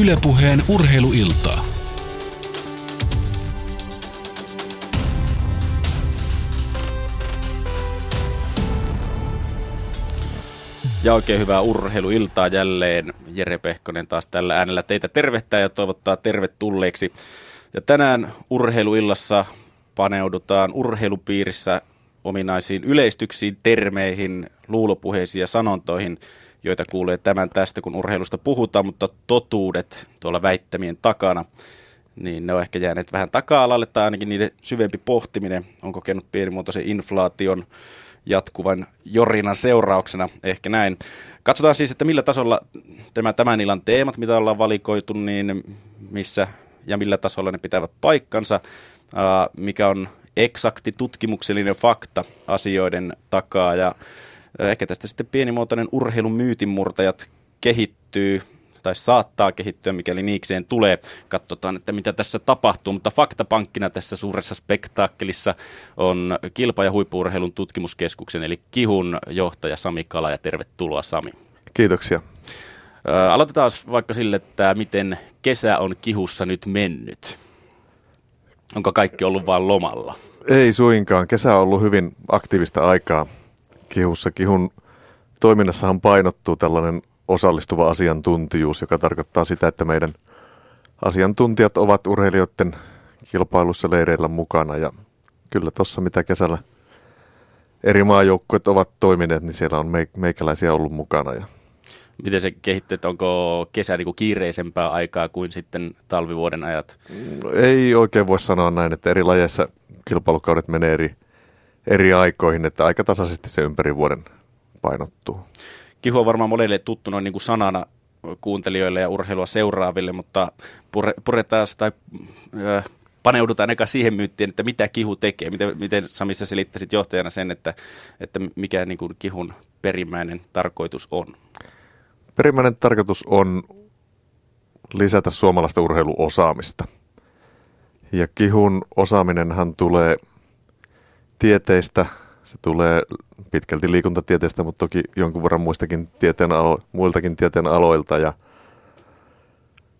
Ylepuheen urheiluiltaa. Ja oikein hyvää urheiluiltaa jälleen. Jere Pehkonen taas tällä äänellä teitä tervehtää ja toivottaa tervetulleeksi. Ja tänään urheiluillassa paneudutaan urheilupiirissä ominaisiin yleistyksiin, termeihin, luulopuheisiin ja sanontoihin, joita kuulee tämän tästä, kun urheilusta puhutaan, mutta totuudet tuolla väittämien takana, niin ne on ehkä jääneet vähän taka-alalle, tai ainakin niiden syvempi pohtiminen on kokenut pienimuotoisen inflaation jatkuvan jorinan seurauksena, ehkä näin. Katsotaan siis, että millä tasolla tämä, tämän illan teemat, mitä ollaan valikoitu, niin missä ja millä tasolla ne pitävät paikkansa, mikä on eksakti tutkimuksellinen fakta asioiden takaa ja ehkä tästä sitten pienimuotoinen urheilun myytinmurtajat kehittyy tai saattaa kehittyä, mikäli niikseen tulee. Katsotaan, että mitä tässä tapahtuu, mutta faktapankkina tässä suuressa spektaakkelissa on kilpa- ja huippuurheilun tutkimuskeskuksen, eli KIHUN johtaja Sami Kala, ja tervetuloa Sami. Kiitoksia. Aloitetaan vaikka sille, että miten kesä on kihussa nyt mennyt. Onko kaikki ollut vain lomalla? Ei suinkaan. Kesä on ollut hyvin aktiivista aikaa kihussa. Kihun toiminnassahan painottuu tällainen osallistuva asiantuntijuus, joka tarkoittaa sitä, että meidän asiantuntijat ovat urheilijoiden kilpailussa leireillä mukana. Ja kyllä tuossa mitä kesällä eri maajoukkueet ovat toimineet, niin siellä on meikäläisiä ollut mukana. Ja Miten se kehittyy, että onko kesä niin kuin kiireisempää aikaa kuin sitten talvivuoden ajat? Ei oikein voi sanoa näin, että eri lajeissa kilpailukaudet menee eri, eri aikoihin, että aika tasaisesti se ympäri vuoden painottuu. Kihu on varmaan monelle tuttu noin niin kuin sanana kuuntelijoille ja urheilua seuraaville, mutta pure, puretaan tai paneudutaan eka siihen myyttiin, että mitä kihu tekee. Miten, miten Sami sä selittäisit johtajana sen, että, että mikä niin kuin kihun perimmäinen tarkoitus on? Perimmäinen tarkoitus on lisätä suomalaista urheiluosaamista. Ja kihun osaaminenhan tulee tieteistä, se tulee pitkälti liikuntatieteestä, mutta toki jonkun verran muistakin tieteen alo- muiltakin tieteen aloilta. Ja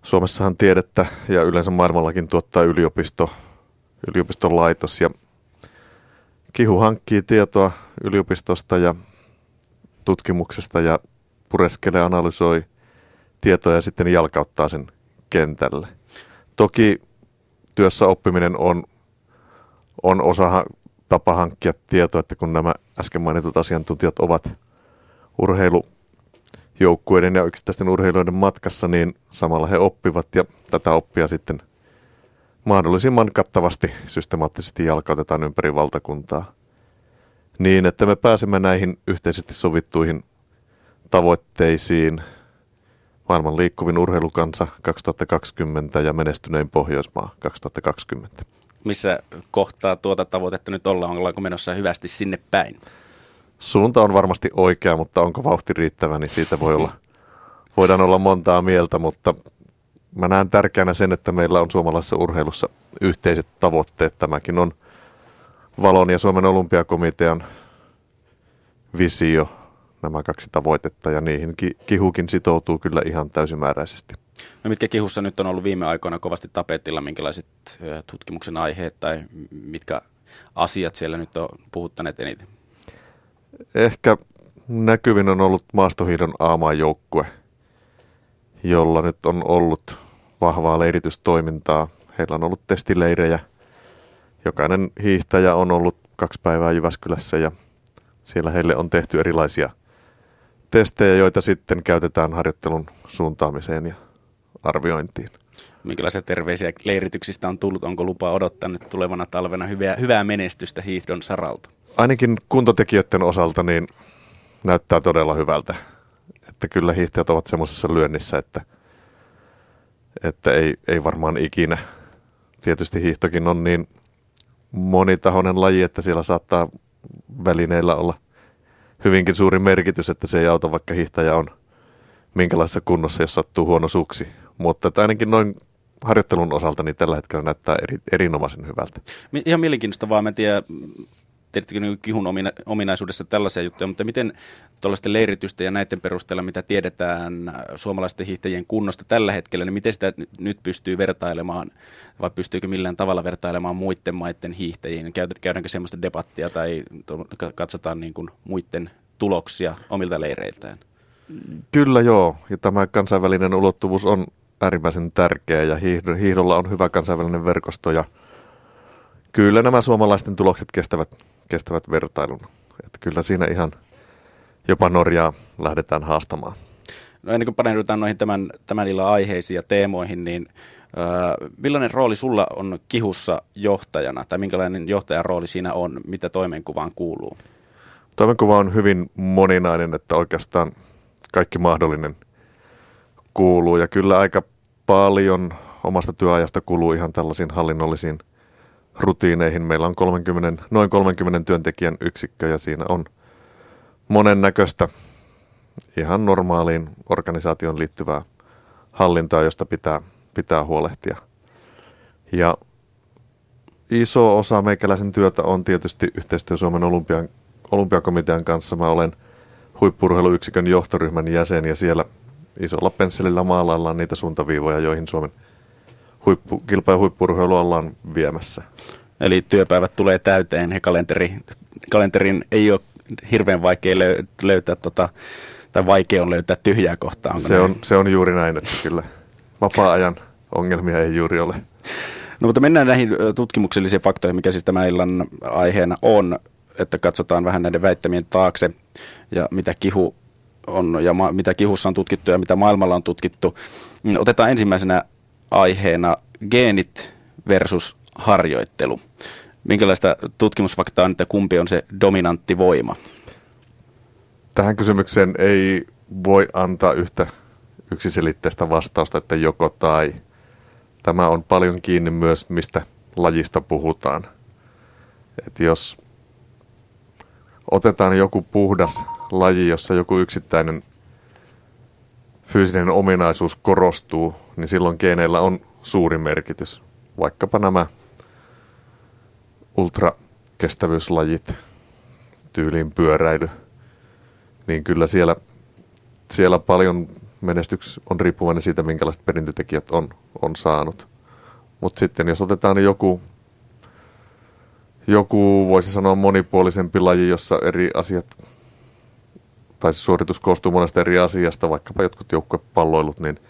Suomessahan tiedettä ja yleensä maailmallakin tuottaa yliopisto, yliopiston laitos ja Kihu hankkii tietoa yliopistosta ja tutkimuksesta ja pureskelee, analysoi tietoja ja sitten jalkauttaa sen kentälle. Toki työssä oppiminen on, on osa tapa hankkia tietoa, että kun nämä äsken mainitut asiantuntijat ovat urheilujoukkueiden ja yksittäisten urheilijoiden matkassa, niin samalla he oppivat ja tätä oppia sitten mahdollisimman kattavasti systemaattisesti jalkautetaan ympäri valtakuntaa niin, että me pääsemme näihin yhteisesti sovittuihin tavoitteisiin maailman liikkuvin urheilukansa 2020 ja menestynein Pohjoismaa 2020. Missä kohtaa tuota tavoitetta nyt ollaan? Ollaanko menossa hyvästi sinne päin? Suunta on varmasti oikea, mutta onko vauhti riittävä, niin siitä voi olla, voidaan olla montaa mieltä, mutta mä näen tärkeänä sen, että meillä on suomalaisessa urheilussa yhteiset tavoitteet. Tämäkin on Valon ja Suomen olympiakomitean visio nämä kaksi tavoitetta ja niihin kihukin sitoutuu kyllä ihan täysimääräisesti. No mitkä kihussa nyt on ollut viime aikoina kovasti tapetilla, minkälaiset tutkimuksen aiheet tai mitkä asiat siellä nyt on puhuttaneet eniten? Ehkä näkyvin on ollut maastohiidon aamaan joukkue, jolla nyt on ollut vahvaa leiritystoimintaa. Heillä on ollut testileirejä. Jokainen hiihtäjä on ollut kaksi päivää Jyväskylässä ja siellä heille on tehty erilaisia – testejä, joita sitten käytetään harjoittelun suuntaamiseen ja arviointiin. Minkälaisia terveisiä leirityksistä on tullut? Onko lupa odottaa nyt tulevana talvena hyvää, hyvää menestystä hiihdon saralta? Ainakin kuntotekijöiden osalta niin näyttää todella hyvältä. Että kyllä hiihtäjät ovat semmoisessa lyönnissä, että, että ei, ei varmaan ikinä. Tietysti hiihtokin on niin monitahoinen laji, että siellä saattaa välineillä olla hyvinkin suuri merkitys, että se ei auta, vaikka hiihtäjä on minkälaisessa kunnossa, jos sattuu huono suksi. Mutta ainakin noin harjoittelun osalta niin tällä hetkellä näyttää eri, erinomaisen hyvältä. Ihan mielenkiintoista vaan, mä tiedän, tiedättekö niin kihun omina, ominaisuudessa tällaisia juttuja, mutta miten tuollaisten leiritysten ja näiden perusteella, mitä tiedetään suomalaisten hiihtäjien kunnosta tällä hetkellä, niin miten sitä nyt pystyy vertailemaan, vai pystyykö millään tavalla vertailemaan muiden maiden hiihtäjiin? Käydäänkö sellaista debattia tai katsotaan niin kuin muiden tuloksia omilta leireiltään? Kyllä joo, ja tämä kansainvälinen ulottuvuus on äärimmäisen tärkeä ja hiihdolla on hyvä kansainvälinen verkosto ja kyllä nämä suomalaisten tulokset kestävät, kestävät vertailun. Että kyllä siinä ihan jopa Norjaa lähdetään haastamaan. No ennen kuin paneudutaan noihin tämän, tämän illan aiheisiin ja teemoihin, niin äh, millainen rooli sulla on kihussa johtajana, tai minkälainen johtajan rooli siinä on, mitä toimenkuvaan kuuluu? Toimenkuva on hyvin moninainen, että oikeastaan kaikki mahdollinen kuuluu, ja kyllä aika paljon omasta työajasta kuluu ihan tällaisiin hallinnollisiin rutiineihin. Meillä on 30, noin 30 työntekijän yksikkö ja siinä on monen näköistä ihan normaaliin organisaation liittyvää hallintaa, josta pitää, pitää huolehtia. Ja iso osa meikäläisen työtä on tietysti yhteistyö Suomen olympian, olympiakomitean kanssa. Mä olen huippurheiluyksikön johtoryhmän jäsen ja siellä isolla pensselillä maalaillaan niitä suuntaviivoja, joihin Suomen huippu, kilpa- ja huippurheilu ollaan viemässä. Eli työpäivät tulee täyteen ja kalenteri, kalenterin ei ole hirveän vaikea löytää, tota, tai vaikea on löytää tyhjää kohtaa. Se on, se on juuri näin, että kyllä vapaa-ajan ongelmia ei juuri ole. No mutta mennään näihin tutkimuksellisiin faktoihin, mikä siis tämä illan aiheena on, että katsotaan vähän näiden väittämien taakse ja mitä kihu on ja ma- mitä kihussa on tutkittu ja mitä maailmalla on tutkittu. Mm, otetaan ensimmäisenä aiheena geenit versus harjoittelu. Minkälaista tutkimusfaktaa on, että kumpi on se dominantti voima? Tähän kysymykseen ei voi antaa yhtä yksiselitteistä vastausta, että joko tai. Tämä on paljon kiinni myös, mistä lajista puhutaan. Et jos otetaan joku puhdas laji, jossa joku yksittäinen fyysinen ominaisuus korostuu, niin silloin geeneillä on suuri merkitys. Vaikkapa nämä ultrakestävyyslajit, tyyliin pyöräily, niin kyllä siellä, siellä paljon menestyks on riippuvainen siitä, minkälaiset perintötekijät on, on saanut. Mutta sitten jos otetaan joku, joku, voisi sanoa monipuolisempi laji, jossa eri asiat, tai suoritus koostuu monesta eri asiasta, vaikkapa jotkut joukkuepalloilut, niin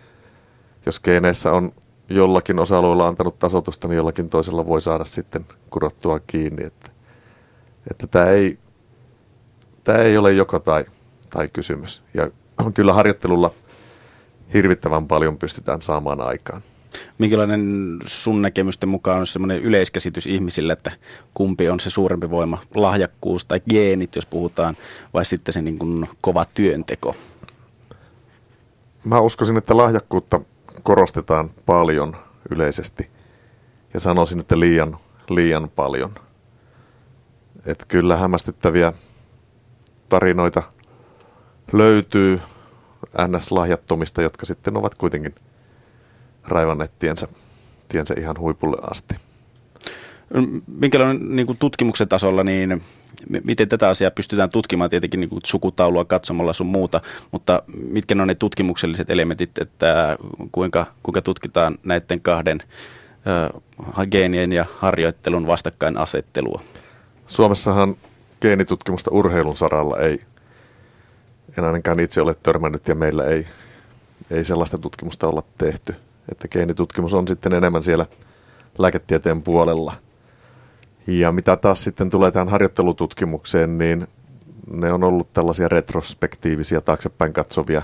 jos geeneissä on jollakin osa-alueella antanut tasotusta, niin jollakin toisella voi saada sitten kurottua kiinni. Että, että tämä, ei, tämä ei ole joko tai, tai kysymys. Ja kyllä harjoittelulla hirvittävän paljon pystytään saamaan aikaan. Minkälainen sun näkemysten mukaan on semmoinen yleiskäsitys ihmisille, että kumpi on se suurempi voima, lahjakkuus tai geenit, jos puhutaan, vai sitten se niin kuin kova työnteko? Mä uskoisin, että lahjakkuutta korostetaan paljon yleisesti ja sanoisin, että liian, liian paljon. Että kyllä hämmästyttäviä tarinoita löytyy NS-lahjattomista, jotka sitten ovat kuitenkin raivanneet tiensä, tiensä ihan huipulle asti. Minkälainen niin kuin tutkimuksen tasolla, niin miten tätä asiaa pystytään tutkimaan tietenkin niin kuin sukutaulua katsomalla sun muuta, mutta mitkä on ne tutkimukselliset elementit, että kuinka, kuinka tutkitaan näiden kahden äh, geenien ja harjoittelun vastakkainasettelua? Suomessahan geenitutkimusta urheilun saralla ei, en ainakaan itse ole törmännyt ja meillä ei, ei sellaista tutkimusta olla tehty. Että geenitutkimus on sitten enemmän siellä lääketieteen puolella – ja mitä taas sitten tulee tähän harjoittelututkimukseen, niin ne on ollut tällaisia retrospektiivisia, taaksepäin katsovia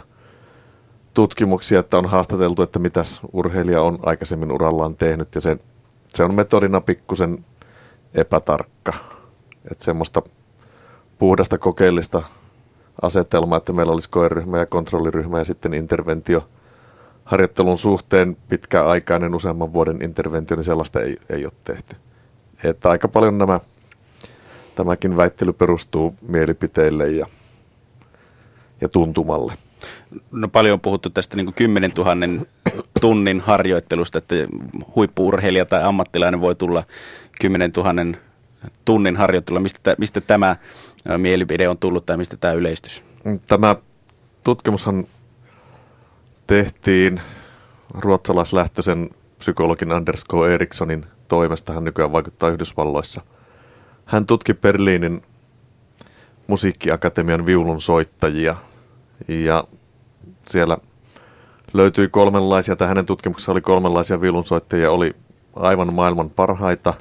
tutkimuksia, että on haastateltu, että mitäs urheilija on aikaisemmin urallaan tehnyt, ja se, se on metodina pikkusen epätarkka. Että semmoista puhdasta kokeellista asetelmaa, että meillä olisi koeryhmä ja kontrolliryhmä ja sitten interventio harjoittelun suhteen pitkäaikainen useamman vuoden interventio, niin sellaista ei, ei ole tehty. Että aika paljon nämä, tämäkin väittely perustuu mielipiteille ja, ja tuntumalle. No paljon on puhuttu tästä niin kuin 10 000 tunnin harjoittelusta, että huippuurheilija tai ammattilainen voi tulla 10 000 tunnin harjoittelua. Mistä, mistä tämä mielipide on tullut tai mistä tämä yleistys? Tämä tutkimushan tehtiin ruotsalaislähtöisen psykologin Anders K. Erikssonin toimesta. Hän nykyään vaikuttaa Yhdysvalloissa. Hän tutki Berliinin musiikkiakatemian viulun soittajia ja siellä löytyi kolmenlaisia, tai hänen tutkimuksessa oli kolmenlaisia viulunsoittajia, oli aivan maailman parhaita,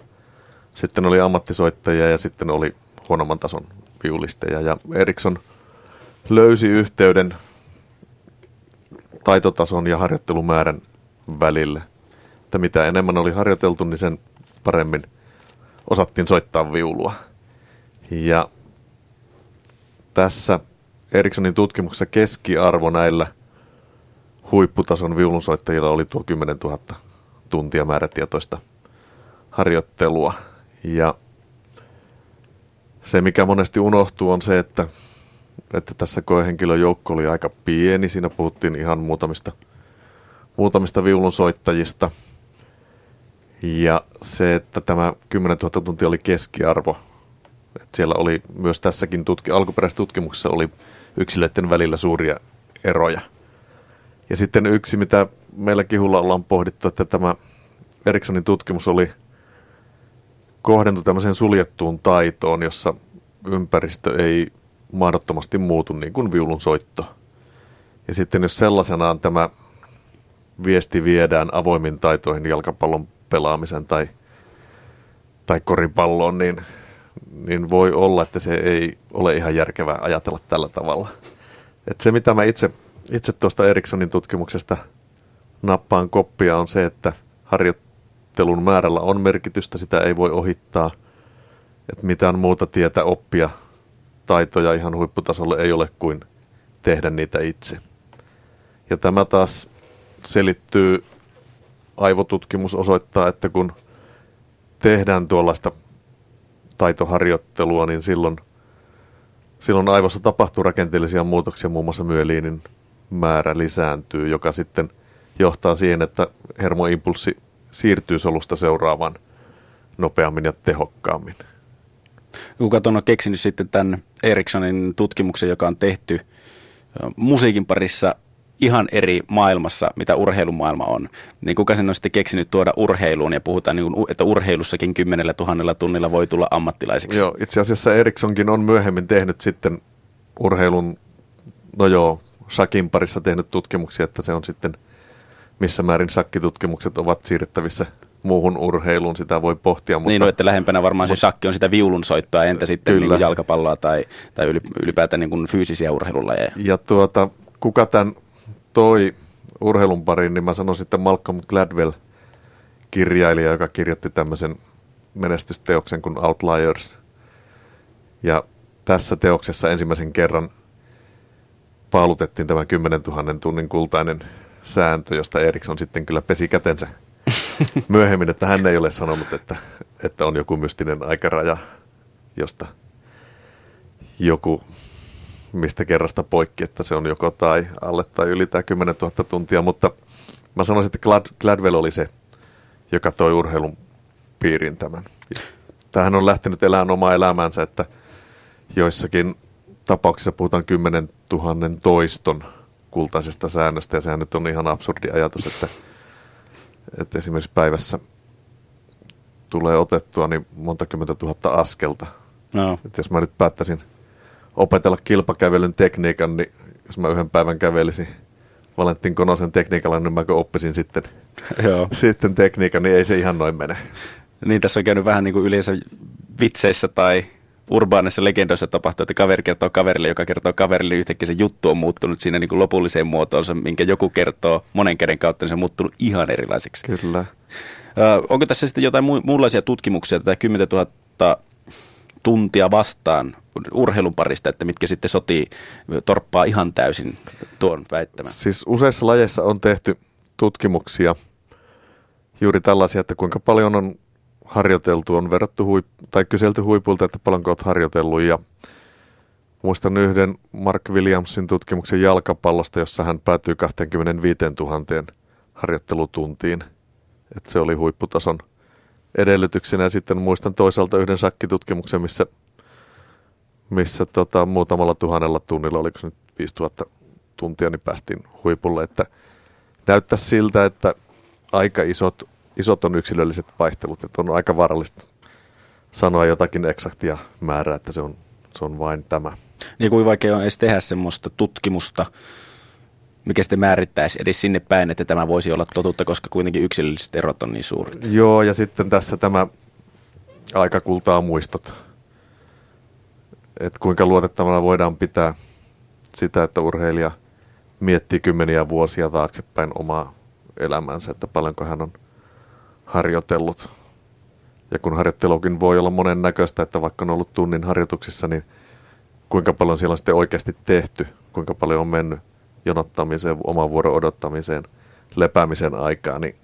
sitten oli ammattisoittajia ja sitten oli huonomman tason viulisteja. Ja Eriksson löysi yhteyden taitotason ja harjoittelumäärän välille. Että mitä enemmän oli harjoiteltu, niin sen paremmin osattiin soittaa viulua. Ja tässä Erikssonin tutkimuksessa keskiarvo näillä huipputason viulunsoittajilla oli tuo 10 000 tuntia määrätietoista harjoittelua. Ja se, mikä monesti unohtuu, on se, että, että tässä koehenkilöjoukko oli aika pieni. Siinä puhuttiin ihan muutamista, muutamista viulunsoittajista. Ja se, että tämä 10 000 tuntia oli keskiarvo. Että siellä oli myös tässäkin tutki, alkuperäisessä tutkimuksessa oli yksilöiden välillä suuria eroja. Ja sitten yksi, mitä meillä kihulla ollaan pohdittu, että tämä Erikssonin tutkimus oli kohdentu tämmöiseen suljettuun taitoon, jossa ympäristö ei mahdottomasti muutu niin kuin viulun soitto. Ja sitten jos sellaisenaan tämä viesti viedään avoimin taitoihin jalkapallon pelaamisen tai, tai koripalloon, niin, niin voi olla, että se ei ole ihan järkevää ajatella tällä tavalla. Et se, mitä mä itse, itse tuosta Erikssonin tutkimuksesta nappaan koppia, on se, että harjoittelun määrällä on merkitystä, sitä ei voi ohittaa. Että mitään muuta tietä oppia taitoja ihan huipputasolle ei ole kuin tehdä niitä itse. Ja tämä taas selittyy, aivotutkimus osoittaa, että kun tehdään tuollaista taitoharjoittelua, niin silloin, silloin aivossa tapahtuu rakenteellisia muutoksia, muun muassa myeliinin määrä lisääntyy, joka sitten johtaa siihen, että hermoimpulssi siirtyy solusta seuraavaan nopeammin ja tehokkaammin. Kuka on keksinyt sitten tämän Ericssonin tutkimuksen, joka on tehty musiikin parissa ihan eri maailmassa, mitä urheilumaailma on. Niin kuka sen on sitten keksinyt tuoda urheiluun ja puhutaan, niin että urheilussakin kymmenellä tuhannella tunnilla voi tulla ammattilaisiksi. Joo, itse asiassa Ericssonkin on myöhemmin tehnyt sitten urheilun, no joo, Sakin parissa tehnyt tutkimuksia, että se on sitten missä määrin sakkitutkimukset ovat siirrettävissä muuhun urheiluun, sitä voi pohtia. Mutta, niin, no, että lähempänä varmaan se sakki on sitä viulunsoittoa, entä sitten niin kuin jalkapalloa tai, tai ylipäätään niin kuin fyysisiä urheilulajeja. Ja tuota, kuka tämän toi urheilun pariin, niin mä sanoisin, että Malcolm Gladwell, kirjailija, joka kirjoitti tämmöisen menestysteoksen kuin Outliers. Ja tässä teoksessa ensimmäisen kerran paalutettiin tämä 10 000 tunnin kultainen sääntö, josta Eriksson sitten kyllä pesi kätensä myöhemmin, että hän ei ole sanonut, että, että on joku mystinen aikaraja, josta joku mistä kerrasta poikki, että se on joko tai alle tai yli tämä 10 000 tuntia, mutta mä sanoisin, että Glad, Gladwell oli se, joka toi urheilun piiriin tämän. Tähän on lähtenyt elämään omaa elämäänsä, että joissakin tapauksissa puhutaan 10 000 toiston kultaisesta säännöstä, ja sehän nyt on ihan absurdi ajatus, että, että esimerkiksi päivässä tulee otettua niin monta kymmentä tuhatta askelta. No. Että jos mä nyt päättäisin opetella kilpakävelyn tekniikan, niin jos mä yhden päivän kävelisin Valentin Konosen tekniikalla, niin mä oppisin sitten, Joo. sitten tekniikan, niin ei se ihan noin mene. Niin tässä on käynyt vähän niin kuin yleensä vitseissä tai urbaanissa legendoissa tapahtuu, että kaveri kertoo kaverille, joka kertoo kaverille, niin yhtäkkiä se juttu on muuttunut siinä niin kuin lopulliseen muotoonsa, minkä joku kertoo monen käden kautta, niin se on muuttunut ihan erilaiseksi. Kyllä. Ö, onko tässä sitten jotain mu- muunlaisia tutkimuksia tätä 10 000 tuntia vastaan urheilun parista, että mitkä sitten sotii, torppaa ihan täysin tuon väittämän? Siis useissa lajeissa on tehty tutkimuksia juuri tällaisia, että kuinka paljon on harjoiteltu, on verrattu huip- tai kyselty huipulta, että paljonko olet harjoitellut ja muistan yhden Mark Williamsin tutkimuksen jalkapallosta, jossa hän päätyi 25 000 harjoittelutuntiin. Että se oli huipputason edellytyksenä. Ja sitten muistan toisaalta yhden sakkitutkimuksen, missä, missä tota, muutamalla tuhannella tunnilla, oliko se nyt 5000 tuntia, niin päästiin huipulle. Että näyttää siltä, että aika isot, isot on yksilölliset vaihtelut, että on aika vaarallista sanoa jotakin eksaktia määrää, että se on, se on vain tämä. Niin kuin vaikea on edes tehdä semmoista tutkimusta, mikä sitten määrittäisi edes sinne päin, että tämä voisi olla totuutta, koska kuitenkin yksilölliset erot on niin suuret. Joo, ja sitten tässä tämä aika kultaa muistot. Että kuinka luotettavana voidaan pitää sitä, että urheilija miettii kymmeniä vuosia taaksepäin omaa elämänsä, että paljonko hän on harjoitellut. Ja kun harjoittelukin voi olla monen näköistä, että vaikka on ollut tunnin harjoituksissa, niin kuinka paljon siellä on sitten oikeasti tehty, kuinka paljon on mennyt jonottamiseen, oman vuoron odottamiseen, lepäämisen aikaa, niin,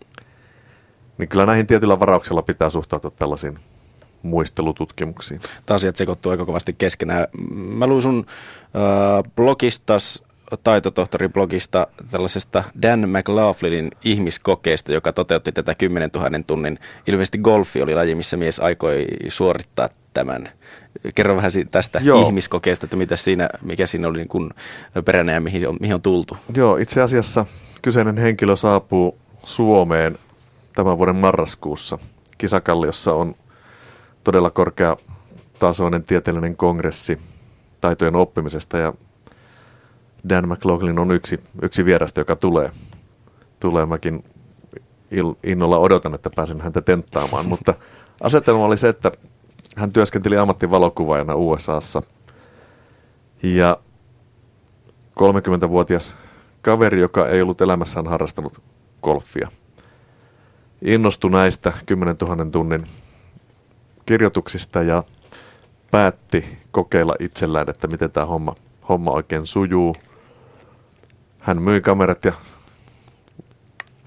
niin kyllä näihin tietyllä varauksella pitää suhtautua tällaisiin muistelututkimuksiin. Tämä asiat sekoittuu aika kovasti keskenään. Mä luin sun äh, blogistas, taitotohtorin blogista tällaisesta Dan McLaughlinin ihmiskokeesta, joka toteutti tätä 10 000 tunnin. Ilmeisesti golfi oli laji, missä mies aikoi suorittaa tämän. Kerro vähän tästä Joo. ihmiskokeesta, että mitä siinä, mikä siinä oli niin kuin peränä ja mihin on, mihin on tultu. Joo, itse asiassa kyseinen henkilö saapuu Suomeen tämän vuoden marraskuussa. Kisakalliossa on todella korkeatasoinen tieteellinen kongressi taitojen oppimisesta ja Dan McLaughlin on yksi, yksi vierasta, joka tulee. tulee. Mäkin innolla odotan, että pääsen häntä tenttaamaan, mutta asetelma oli se, että hän työskenteli ammattivalokuvaajana USAssa. Ja 30-vuotias kaveri, joka ei ollut elämässään harrastanut golfia. Innostui näistä 10 000 tunnin kirjoituksista ja päätti kokeilla itsellään, että miten tämä homma, homma oikein sujuu. Hän myi kamerat ja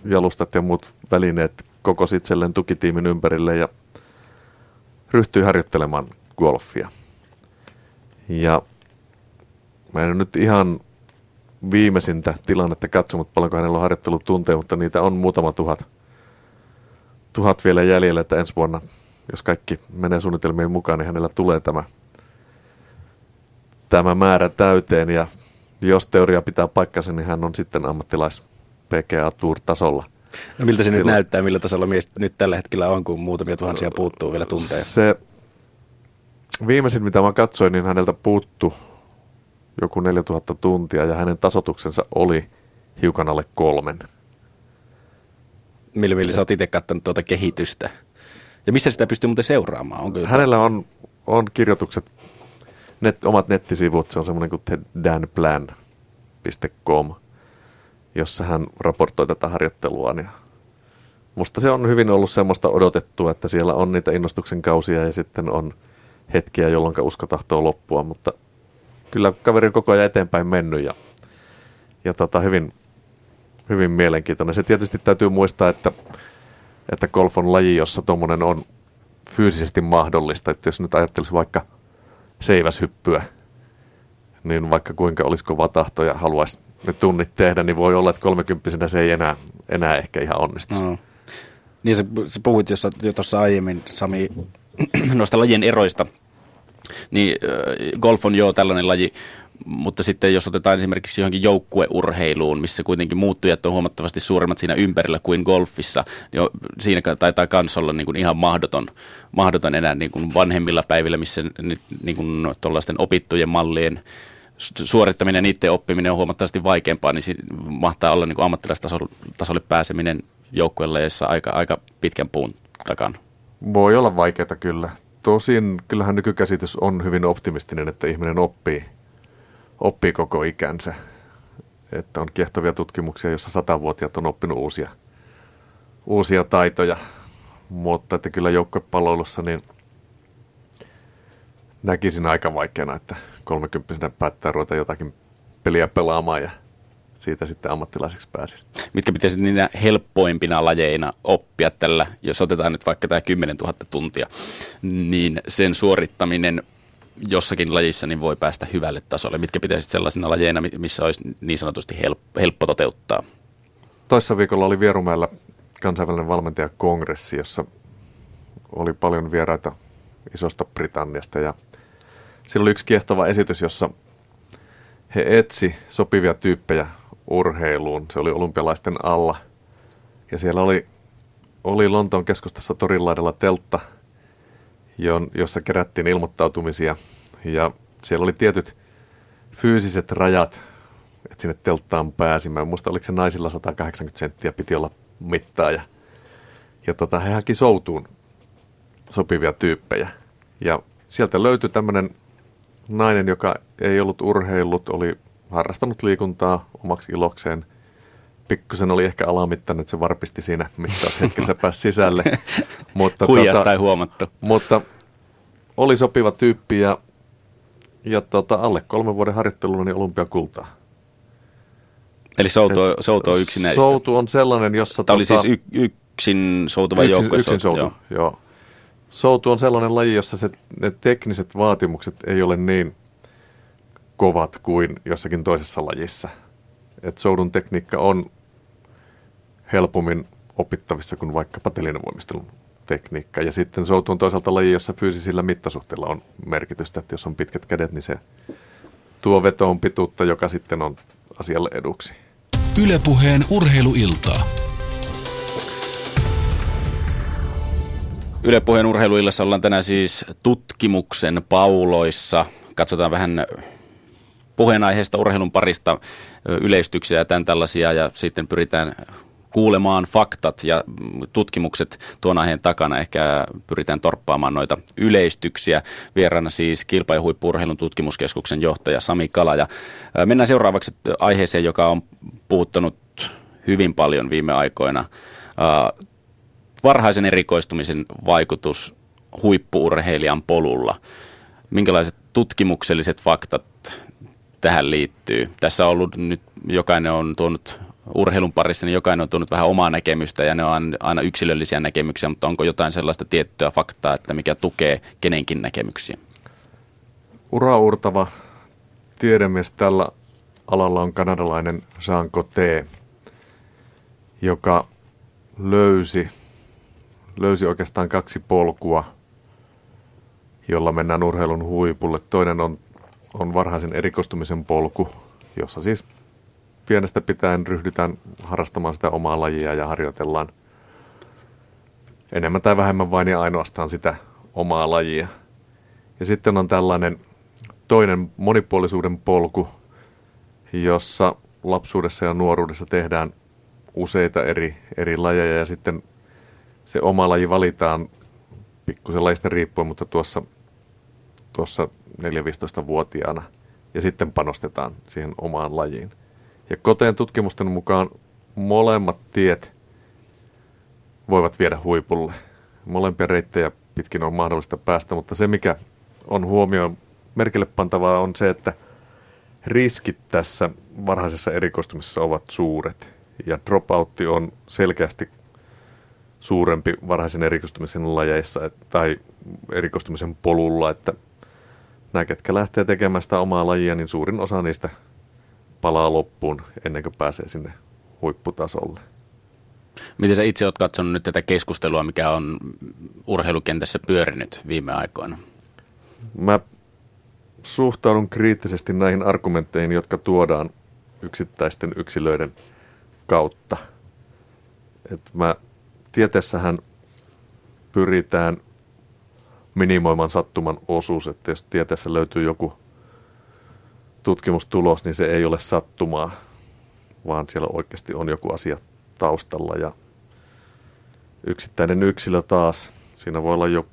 jalustat ja muut välineet koko itselleen tukitiimin ympärille ja ryhtyi harjoittelemaan golfia. Ja mä en nyt ihan viimeisintä tilannetta katsonut, paljonko hänellä on harjoittelutunteja, mutta niitä on muutama tuhat, tuhat vielä jäljellä, että ensi vuonna, jos kaikki menee suunnitelmien mukaan, niin hänellä tulee tämä, tämä määrä täyteen ja jos teoria pitää paikkansa, niin hän on sitten ammattilais PGA Tour-tasolla – No miltä se Silloin, nyt näyttää, millä tasolla mies nyt tällä hetkellä on, kun muutamia tuhansia puuttuu vielä tunteja? Se viimeisin, mitä mä katsoin, niin häneltä puuttu joku 4000 tuntia ja hänen tasotuksensa oli hiukan alle kolmen. Millä, millä sä oot itse katsonut tuota kehitystä? Ja missä sitä pystyy muuten seuraamaan? Onko Hänellä on, on kirjoitukset, net, omat nettisivut, se on semmoinen kuin danplan.com – jossa hän raportoi tätä harjoittelua. Niin musta se on hyvin ollut semmoista odotettua, että siellä on niitä innostuksen kausia ja sitten on hetkiä, jolloin usko tahtoo loppua, mutta kyllä kaveri on koko ajan eteenpäin mennyt ja, ja tota, hyvin, hyvin mielenkiintoinen. Se tietysti täytyy muistaa, että, että golf on laji, jossa tuommoinen on fyysisesti mahdollista. Että jos nyt ajattelisi vaikka seiväshyppyä, niin vaikka kuinka olisi kova tahto ja haluaisi ne tunnit tehdä, niin voi olla, että kolmekymppisenä se ei enää, enää ehkä ihan onnistu. No. Niin sä, sä puhuit jo tuossa aiemmin, Sami, noista lajien eroista. Niin äh, golf on jo tällainen laji, mutta sitten jos otetaan esimerkiksi johonkin joukkueurheiluun, missä kuitenkin muuttujat on huomattavasti suuremmat siinä ympärillä kuin golfissa, niin siinä taitaa kans olla niin kuin ihan mahdoton, mahdoton enää niin kuin vanhemmilla päivillä, missä niin kuin opittujen mallien suorittaminen ja niiden oppiminen on huomattavasti vaikeampaa, niin mahtaa olla niin ammattilaistasolle pääseminen joukkueleissa aika, aika pitkän puun takana. Voi olla vaikeaa kyllä. Tosin kyllähän nykykäsitys on hyvin optimistinen, että ihminen oppii, oppii koko ikänsä. Että on kiehtovia tutkimuksia, joissa satavuotiaat on oppinut uusia, uusia taitoja. Mutta että kyllä joukkuepalloilussa niin näkisin aika vaikeana, että kolmekymppisenä päättää ruveta jotakin peliä pelaamaan ja siitä sitten ammattilaiseksi pääsisi. Mitkä pitäisi niinä helppoimpina lajeina oppia tällä, jos otetaan nyt vaikka tämä 10 000 tuntia, niin sen suorittaminen jossakin lajissa niin voi päästä hyvälle tasolle. Mitkä pitäisi sellaisina lajeina, missä olisi niin sanotusti helppo, helppo toteuttaa? Toissa viikolla oli Vierumäellä kansainvälinen valmentajakongressi, jossa oli paljon vieraita isosta Britanniasta ja siellä oli yksi kiehtova esitys, jossa he etsi sopivia tyyppejä urheiluun. Se oli olympialaisten alla. Ja siellä oli, oli Lontoon keskustassa torinlaidalla teltta, jossa kerättiin ilmoittautumisia. Ja siellä oli tietyt fyysiset rajat, että sinne telttaan pääsimään. Muista oliko se naisilla 180 senttiä piti olla mittaa. Ja, ja tota, he haki soutuun sopivia tyyppejä. Ja sieltä löytyi tämmöinen nainen, joka ei ollut urheillut, oli harrastanut liikuntaa omaksi ilokseen. Pikkusen oli ehkä alamittainen, että se varpisti siinä mittaushetkessä pääsi sisälle. mutta tuota, ei huomattu. Mutta oli sopiva tyyppi ja, ja tota, alle kolmen vuoden harjoittelulla niin olympiakultaa. Eli Soutu, Soutu on yksi näistä? Soutu on sellainen, jossa... Tämä tota, oli siis y, yksin soutuva joukkue? Yksin soutu, joo. joo. Soutu on sellainen laji, jossa se, ne tekniset vaatimukset ei ole niin kovat kuin jossakin toisessa lajissa. Et soudun tekniikka on helpommin opittavissa kuin vaikkapa telinevoimistelun tekniikka. Ja sitten soutu on toisaalta laji, jossa fyysisillä mittasuhteilla on merkitystä, että jos on pitkät kädet, niin se tuo vetoon pituutta, joka sitten on asialle eduksi. Ylepuheen urheiluiltaa. Ylepuheen urheiluillassa ollaan tänään siis tutkimuksen pauloissa. Katsotaan vähän puheenaiheesta urheilun parista yleistyksiä ja tämän tällaisia ja sitten pyritään kuulemaan faktat ja tutkimukset tuon aiheen takana. Ehkä pyritään torppaamaan noita yleistyksiä. Vieraana siis kilpa- ja huippurheilun tutkimuskeskuksen johtaja Sami Kala. Ja mennään seuraavaksi aiheeseen, joka on puhuttanut hyvin paljon viime aikoina varhaisen erikoistumisen vaikutus huippuurheilijan polulla. Minkälaiset tutkimukselliset faktat tähän liittyy? Tässä on ollut nyt, jokainen on tuonut urheilun parissa, niin jokainen on tuonut vähän omaa näkemystä ja ne on aina yksilöllisiä näkemyksiä, mutta onko jotain sellaista tiettyä faktaa, että mikä tukee kenenkin näkemyksiä? Uraurtava tiedemies tällä alalla on kanadalainen Jean Coté, joka löysi löysi oikeastaan kaksi polkua, jolla mennään urheilun huipulle. Toinen on, on varhaisen erikoistumisen polku, jossa siis pienestä pitäen ryhdytään harrastamaan sitä omaa lajia ja harjoitellaan enemmän tai vähemmän vain ja ainoastaan sitä omaa lajia. Ja sitten on tällainen toinen monipuolisuuden polku, jossa lapsuudessa ja nuoruudessa tehdään useita eri, eri lajeja ja sitten se oma laji valitaan pikkusen lajista riippuen, mutta tuossa, tuossa 4-15-vuotiaana ja sitten panostetaan siihen omaan lajiin. Ja koteen tutkimusten mukaan molemmat tiet voivat viedä huipulle. Molempia reittejä pitkin on mahdollista päästä, mutta se mikä on huomioon merkille pantavaa on se, että riskit tässä varhaisessa erikoistumisessa ovat suuret. Ja dropoutti on selkeästi suurempi varhaisen erikoistumisen lajeissa tai erikoistumisen polulla, että nämä, ketkä lähtee tekemään sitä omaa lajia, niin suurin osa niistä palaa loppuun ennen kuin pääsee sinne huipputasolle. Miten sä itse oot katsonut nyt tätä keskustelua, mikä on urheilukentässä pyörinyt viime aikoina? Mä suhtaudun kriittisesti näihin argumentteihin, jotka tuodaan yksittäisten yksilöiden kautta. Et mä tieteessähän pyritään minimoimaan sattuman osuus, että jos tieteessä löytyy joku tutkimustulos, niin se ei ole sattumaa, vaan siellä oikeasti on joku asia taustalla. Ja yksittäinen yksilö taas, siinä voi olla jo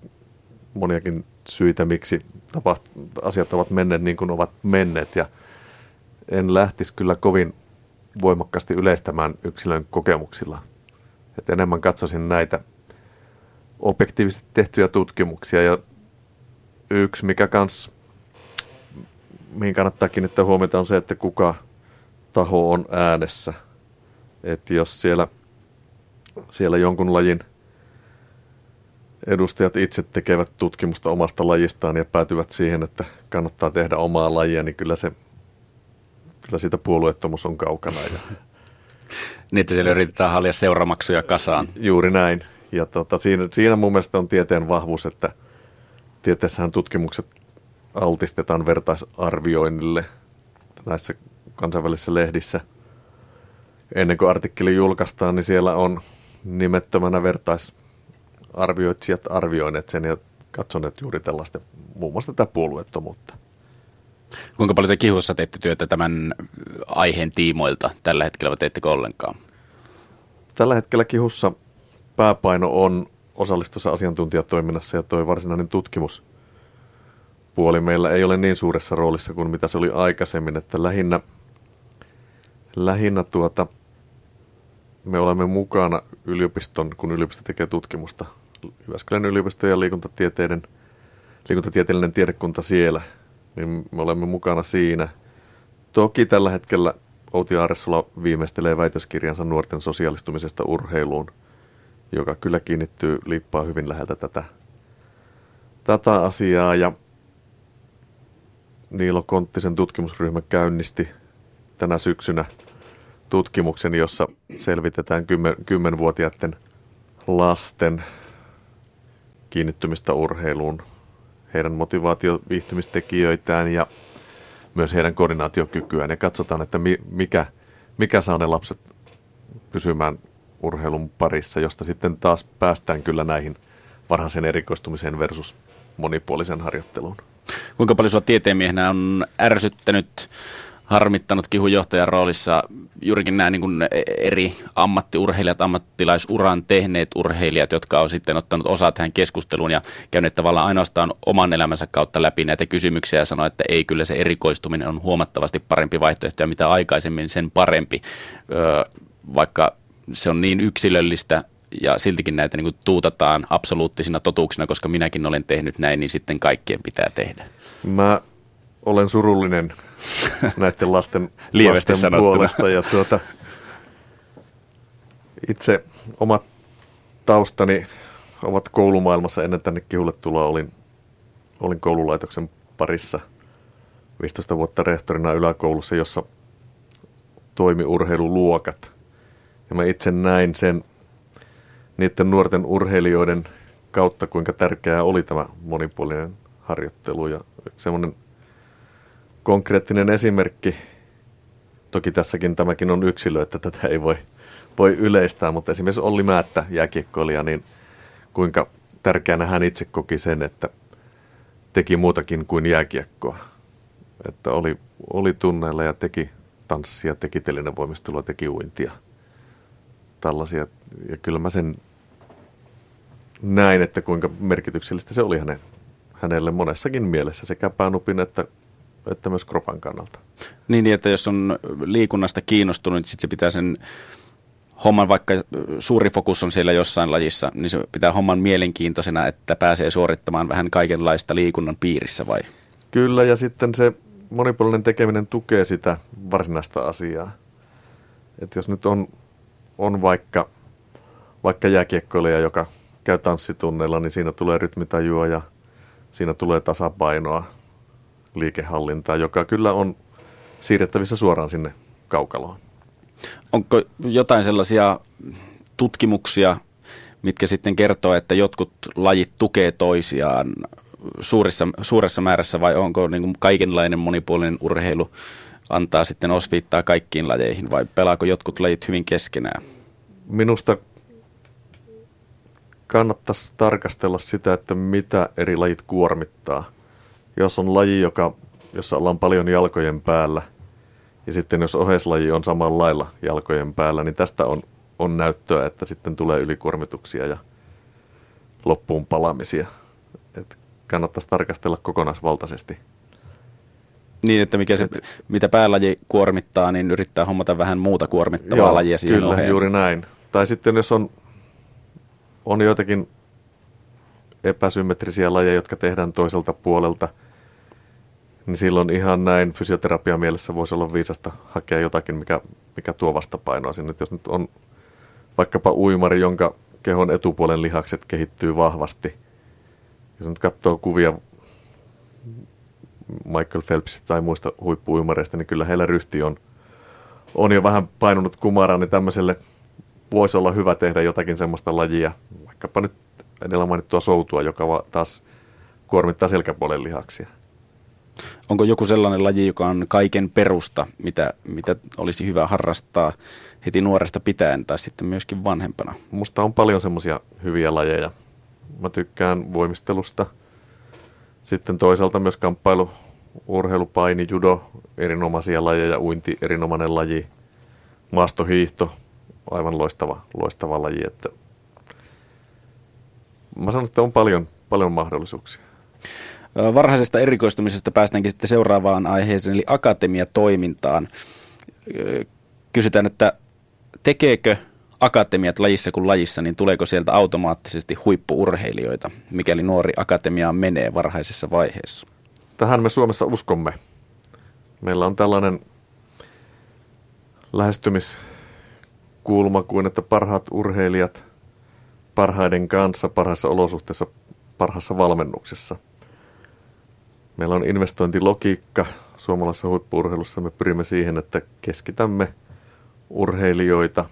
moniakin syitä, miksi tapaht- asiat ovat menneet niin kuin ovat menneet. Ja en lähtisi kyllä kovin voimakkaasti yleistämään yksilön kokemuksilla. Että enemmän katsoisin näitä objektiivisesti tehtyjä tutkimuksia. Ja yksi, mikä kans, mihin kannattaa kiinnittää huomiota on se, että kuka taho on äänessä. Että jos siellä, siellä jonkun lajin edustajat itse tekevät tutkimusta omasta lajistaan ja päätyvät siihen, että kannattaa tehdä omaa lajia, niin kyllä se kyllä siitä puolueettomuus on kaukana. Ja niin, että siellä yritetään halia seuramaksuja kasaan. Juuri näin. Ja tota, siinä, siinä mun mielestä on tieteen vahvuus, että tieteessähän tutkimukset altistetaan vertaisarvioinnille näissä kansainvälisissä lehdissä. Ennen kuin artikkeli julkaistaan, niin siellä on nimettömänä vertaisarvioitsijat arvioineet sen ja katsoneet juuri tällaista, muun muassa tätä puolueettomuutta. Kuinka paljon te kihussa teette työtä tämän aiheen tiimoilta tällä hetkellä vai teettekö ollenkaan? Tällä hetkellä kihussa pääpaino on osallistussa asiantuntijatoiminnassa ja tuo varsinainen tutkimuspuoli meillä ei ole niin suuressa roolissa kuin mitä se oli aikaisemmin, että lähinnä, lähinnä tuota, me olemme mukana yliopiston, kun yliopisto tekee tutkimusta. Jyväskylän yliopisto ja liikuntatieteiden, liikuntatieteellinen tiedekunta siellä, niin me olemme mukana siinä. Toki tällä hetkellä Outi Aaressola viimeistelee väitöskirjansa nuorten sosiaalistumisesta urheiluun, joka kyllä kiinnittyy liippaa hyvin läheltä tätä, tätä asiaa. Ja Niilo Konttisen tutkimusryhmä käynnisti tänä syksynä tutkimuksen, jossa selvitetään kymmenvuotiaiden lasten kiinnittymistä urheiluun, heidän motivaatioviihtymistekijöitään ja myös heidän koordinaatiokykyään ja katsotaan, että mikä, mikä saa ne lapset pysymään urheilun parissa, josta sitten taas päästään kyllä näihin varhaisen erikoistumiseen versus monipuolisen harjoitteluun. Kuinka paljon sinua tieteenmiehenä on ärsyttänyt harmittanut kihunjohtajan roolissa juurikin nämä niin kuin eri ammattiurheilijat, ammattilaisuran tehneet urheilijat, jotka on sitten ottanut osaa tähän keskusteluun ja käyneet tavallaan ainoastaan oman elämänsä kautta läpi näitä kysymyksiä ja sanoa, että ei kyllä se erikoistuminen on huomattavasti parempi vaihtoehto ja mitä aikaisemmin sen parempi, vaikka se on niin yksilöllistä ja siltikin näitä niin kuin tuutataan absoluuttisina totuuksina, koska minäkin olen tehnyt näin, niin sitten kaikkien pitää tehdä. Mä olen surullinen näiden lasten, lasten puolesta. Ja tuota, itse omat taustani ovat koulumaailmassa ennen tänne kihulle tuloa. Olin, olin koululaitoksen parissa 15 vuotta rehtorina yläkoulussa, jossa toimi urheiluluokat. Ja mä itse näin sen niiden nuorten urheilijoiden kautta, kuinka tärkeää oli tämä monipuolinen harjoittelu ja semmoinen konkreettinen esimerkki, toki tässäkin tämäkin on yksilö, että tätä ei voi, voi yleistää, mutta esimerkiksi Olli Määttä, jääkiekkoilija, niin kuinka tärkeänä hän itse koki sen, että teki muutakin kuin jääkiekkoa. Että oli, oli tunneilla ja teki tanssia, teki telinevoimistelua, teki uintia. Tällaisia. Ja kyllä mä sen näin, että kuinka merkityksellistä se oli hänen, hänelle monessakin mielessä sekä päänupin että että myös kropan kannalta. Niin, niin, että jos on liikunnasta kiinnostunut, niin sitten se pitää sen homman, vaikka suuri fokus on siellä jossain lajissa, niin se pitää homman mielenkiintoisena, että pääsee suorittamaan vähän kaikenlaista liikunnan piirissä vai? Kyllä, ja sitten se monipuolinen tekeminen tukee sitä varsinaista asiaa. Että jos nyt on, on vaikka, vaikka jääkiekkoilija, joka käy tanssitunneilla, niin siinä tulee rytmitajua ja siinä tulee tasapainoa liikehallintaa, joka kyllä on siirrettävissä suoraan sinne kaukaloon. Onko jotain sellaisia tutkimuksia, mitkä sitten kertoo, että jotkut lajit tukee toisiaan suurissa, suuressa määrässä vai onko niin kuin kaikenlainen monipuolinen urheilu antaa sitten osviittaa kaikkiin lajeihin vai pelaako jotkut lajit hyvin keskenään? Minusta kannattaisi tarkastella sitä, että mitä eri lajit kuormittaa jos on laji, joka, jossa ollaan paljon jalkojen päällä, ja sitten jos oheislaji on samalla lailla jalkojen päällä, niin tästä on, on näyttöä, että sitten tulee ylikuormituksia ja loppuun palamisia. Et kannattaisi tarkastella kokonaisvaltaisesti. Niin, että mikä se, mitä päälaji kuormittaa, niin yrittää hommata vähän muuta kuormittavaa Joo, lajia siihen Kyllä, oheen. juuri näin. Tai sitten jos on, on joitakin epäsymmetrisiä lajeja, jotka tehdään toiselta puolelta – niin silloin ihan näin fysioterapia mielessä voisi olla viisasta hakea jotakin, mikä, mikä tuo vastapainoa sinne. Et jos nyt on vaikkapa uimari, jonka kehon etupuolen lihakset kehittyy vahvasti, jos nyt katsoo kuvia Michael Phelpsistä tai muista huippuuimareista, niin kyllä heillä ryhti on, on jo vähän painunut kumaraan, niin tämmöiselle voisi olla hyvä tehdä jotakin semmoista lajia, vaikkapa nyt edellä mainittua soutua, joka taas kuormittaa selkäpuolen lihaksia. Onko joku sellainen laji, joka on kaiken perusta, mitä, mitä olisi hyvä harrastaa heti nuoresta pitäen tai sitten myöskin vanhempana? Musta on paljon semmoisia hyviä lajeja. Mä tykkään voimistelusta. Sitten toisaalta myös kamppailu, urheilu, paini, judo, erinomaisia lajeja, uinti, erinomainen laji, maastohiihto, aivan loistava, loistava laji. Että mä sanon, että on paljon, paljon mahdollisuuksia. Varhaisesta erikoistumisesta päästäänkin sitten seuraavaan aiheeseen, eli akatemiatoimintaan. Kysytään, että tekeekö akatemiat lajissa kuin lajissa, niin tuleeko sieltä automaattisesti huippuurheilijoita, mikäli nuori akatemiaan menee varhaisessa vaiheessa? Tähän me Suomessa uskomme. Meillä on tällainen lähestymiskulma kuin, että parhaat urheilijat parhaiden kanssa, parhaissa olosuhteissa, parhaassa valmennuksessa. Meillä on investointilogiikka suomalaisessa huippuurheilussa. Me pyrimme siihen, että keskitämme urheilijoita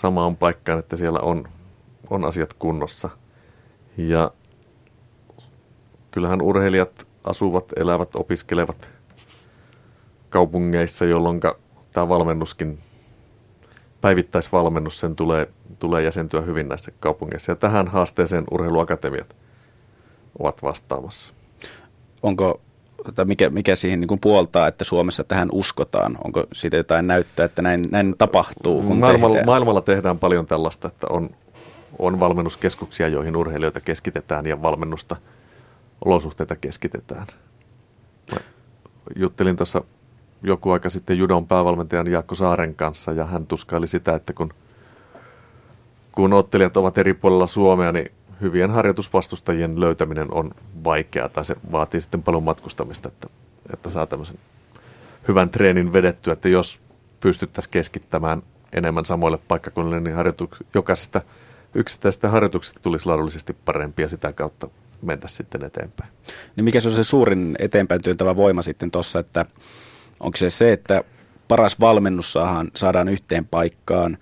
samaan paikkaan, että siellä on, on asiat kunnossa. Ja kyllähän urheilijat asuvat, elävät, opiskelevat kaupungeissa, jolloin tämä valmennuskin, päivittäisvalmennus, sen tulee, tulee jäsentyä hyvin näissä kaupungeissa. Ja tähän haasteeseen urheiluakatemiat ovat vastaamassa. Onko tai mikä, mikä siihen niin kuin puoltaa, että Suomessa tähän uskotaan? Onko siitä jotain näyttöä, että näin, näin tapahtuu? Kun maailmalla, tehdään? maailmalla tehdään paljon tällaista, että on, on valmennuskeskuksia, joihin urheilijoita keskitetään ja valmennusta, olosuhteita keskitetään. Mä juttelin tuossa joku aika sitten judon päävalmentajan Jaakko Saaren kanssa ja hän tuskaili sitä, että kun, kun ottelijat ovat eri puolilla Suomea, niin hyvien harjoitusvastustajien löytäminen on vaikeaa tai se vaatii sitten paljon matkustamista, että, että saa tämmöisen hyvän treenin vedettyä, että jos pystyttäisiin keskittämään enemmän samoille paikkakunnille, niin harjoituk- jokaisesta yksittäisestä harjoituksesta tulisi laadullisesti parempia sitä kautta mentä sitten eteenpäin. Niin mikä se on se suurin eteenpäin työntävä voima sitten tuossa, että onko se se, että paras valmennus saadaan, saadaan yhteen paikkaan,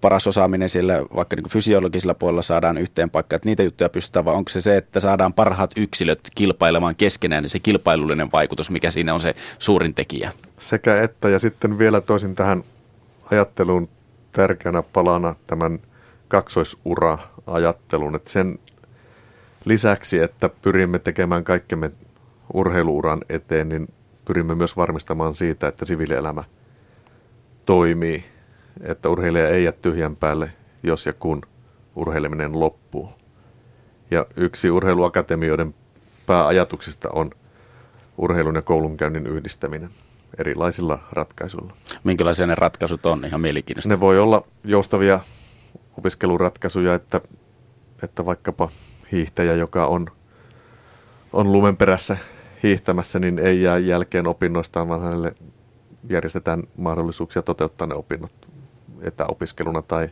paras osaaminen siellä vaikka niin fysiologisella puolella saadaan yhteen paikkaan, että niitä juttuja pystytään, vai onko se se, että saadaan parhaat yksilöt kilpailemaan keskenään, niin se kilpailullinen vaikutus, mikä siinä on se suurin tekijä? Sekä että, ja sitten vielä toisin tähän ajatteluun tärkeänä palana tämän kaksoisura-ajattelun, että sen lisäksi, että pyrimme tekemään kaikkemme urheiluuran eteen, niin pyrimme myös varmistamaan siitä, että siviilielämä toimii että urheilija ei jää tyhjän päälle, jos ja kun urheileminen loppuu. Ja yksi urheiluakatemioiden pääajatuksista on urheilun ja koulunkäynnin yhdistäminen erilaisilla ratkaisuilla. Minkälaisia ne ratkaisut on? Ihan mielenkiintoista. Ne voi olla joustavia opiskeluratkaisuja, että, että vaikkapa hiihtäjä, joka on, on lumen perässä hiihtämässä, niin ei jää jälkeen opinnoistaan, vaan hänelle järjestetään mahdollisuuksia toteuttaa ne opinnot etäopiskeluna tai,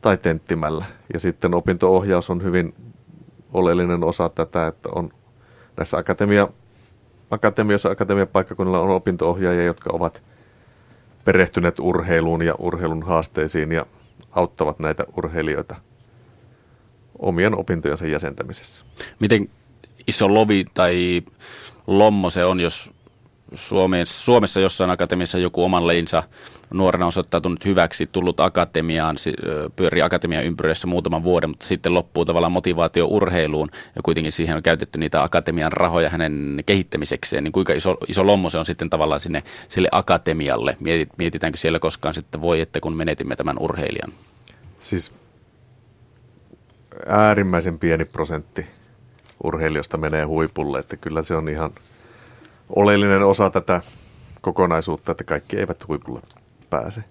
tai tenttimällä. Ja sitten opintoohjaus on hyvin oleellinen osa tätä, että on näissä akatemia, akatemioissa, akatemiapaikkakunnilla on opintoohjaajia, jotka ovat perehtyneet urheiluun ja urheilun haasteisiin ja auttavat näitä urheilijoita omien opintojensa jäsentämisessä. Miten iso lovi tai lommo se on, jos Suomessa, Suomessa jossain akatemiassa joku oman lajinsa nuorena osoittautunut hyväksi, tullut akatemiaan, pyörii akatemian ympyröissä muutaman vuoden, mutta sitten loppuu tavallaan motivaatio urheiluun ja kuitenkin siihen on käytetty niitä akatemian rahoja hänen kehittämisekseen, niin kuinka iso, iso lommo se on sitten tavallaan sinne sille akatemialle? Mietitäänkö siellä koskaan sitten voi, että kun menetimme tämän urheilijan? Siis äärimmäisen pieni prosentti urheilijoista menee huipulle, että kyllä se on ihan – oleellinen osa tätä kokonaisuutta, että kaikki eivät huipulle pääse.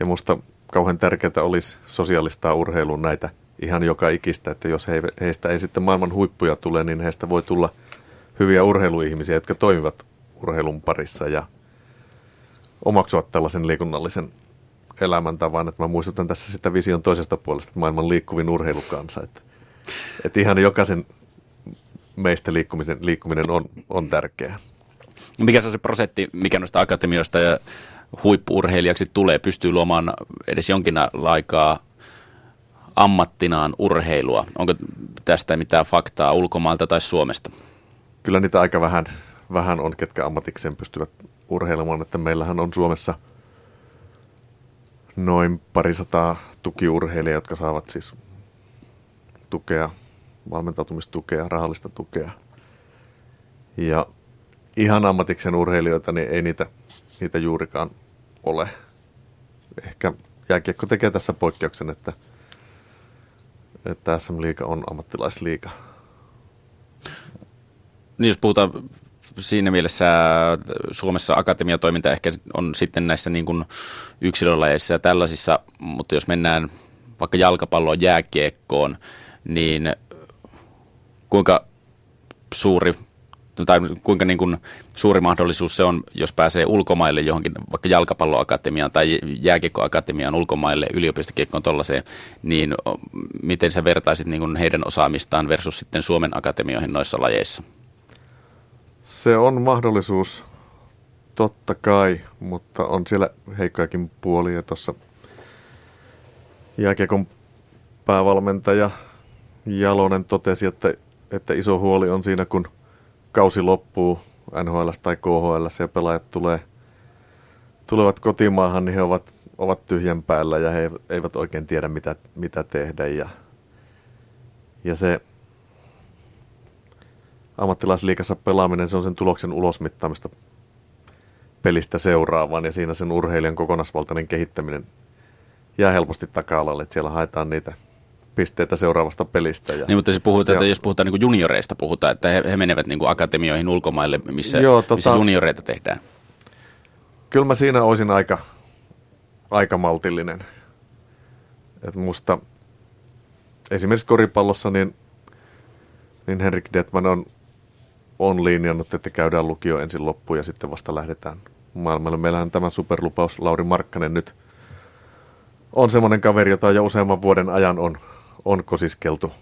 Ja musta kauhean tärkeää olisi sosiaalistaa urheiluun näitä ihan joka ikistä, että jos he, heistä ei sitten maailman huippuja tule, niin heistä voi tulla hyviä urheiluihmisiä, jotka toimivat urheilun parissa ja omaksuvat tällaisen liikunnallisen elämäntavan. Että mä muistutan tässä sitä vision toisesta puolesta, että maailman liikkuvin urheilukansa. Että, että ihan jokaisen meistä liikkumisen, liikkuminen on, on tärkeää. Mikä se on se prosentti, mikä noista akatemioista ja huippuurheilijaksi tulee, pystyy luomaan edes jonkin aikaa ammattinaan urheilua. Onko tästä mitään faktaa ulkomailta tai Suomesta? Kyllä niitä aika vähän, vähän on, ketkä ammatikseen pystyvät urheilemaan. Että meillähän on Suomessa noin parisataa tukiurheilijaa, jotka saavat siis tukea, valmentautumistukea, rahallista tukea. Ja ihan ammatiksen urheilijoita, niin ei niitä, niitä juurikaan ole. Ehkä jääkiekko tekee tässä poikkeuksen, että, että SM-liiga on ammattilaisliiga. Niin jos puhutaan siinä mielessä Suomessa akatemiatoiminta ehkä on sitten näissä niin kuin yksilölajeissa ja tällaisissa, mutta jos mennään vaikka jalkapalloon, jääkiekkoon, niin kuinka suuri tai kuinka niin kuin suuri mahdollisuus se on, jos pääsee ulkomaille johonkin vaikka jalkapalloakatemiaan tai jääkiekkoakatemiaan ulkomaille, yliopistokiekkoon tuollaiseen, niin miten sä vertaisit niin kuin heidän osaamistaan versus sitten Suomen akatemioihin noissa lajeissa? Se on mahdollisuus, totta kai, mutta on siellä heikkojakin puolia. Tuossa jääkiekon päävalmentaja Jalonen totesi, että, että iso huoli on siinä, kun kausi loppuu NHL tai KHL ja pelaajat tulee, tulevat kotimaahan, niin he ovat, ovat tyhjän päällä ja he eivät oikein tiedä, mitä, mitä tehdä. Ja, ja se ammattilaisliikassa pelaaminen, se on sen tuloksen ulosmittaamista pelistä seuraavaan ja siinä sen urheilijan kokonaisvaltainen kehittäminen jää helposti taka-alalle, että siellä haetaan niitä pisteitä seuraavasta pelistä. Ja, niin, mutta siis puhutaan, että jos puhutaan niin junioreista, puhutaan, että he, he menevät niin akatemioihin ulkomaille, missä, Joo, tota, missä junioreita tehdään. Kyllä mä siinä olisin aika, aika maltillinen. Et musta esimerkiksi koripallossa niin, niin Henrik Detman on on linjannut, että käydään lukio ensin loppuun ja sitten vasta lähdetään maailmalle. Meillähän tämä superlupaus Lauri Markkanen nyt on semmoinen kaveri, jota jo useamman vuoden ajan on, on kosiskeltu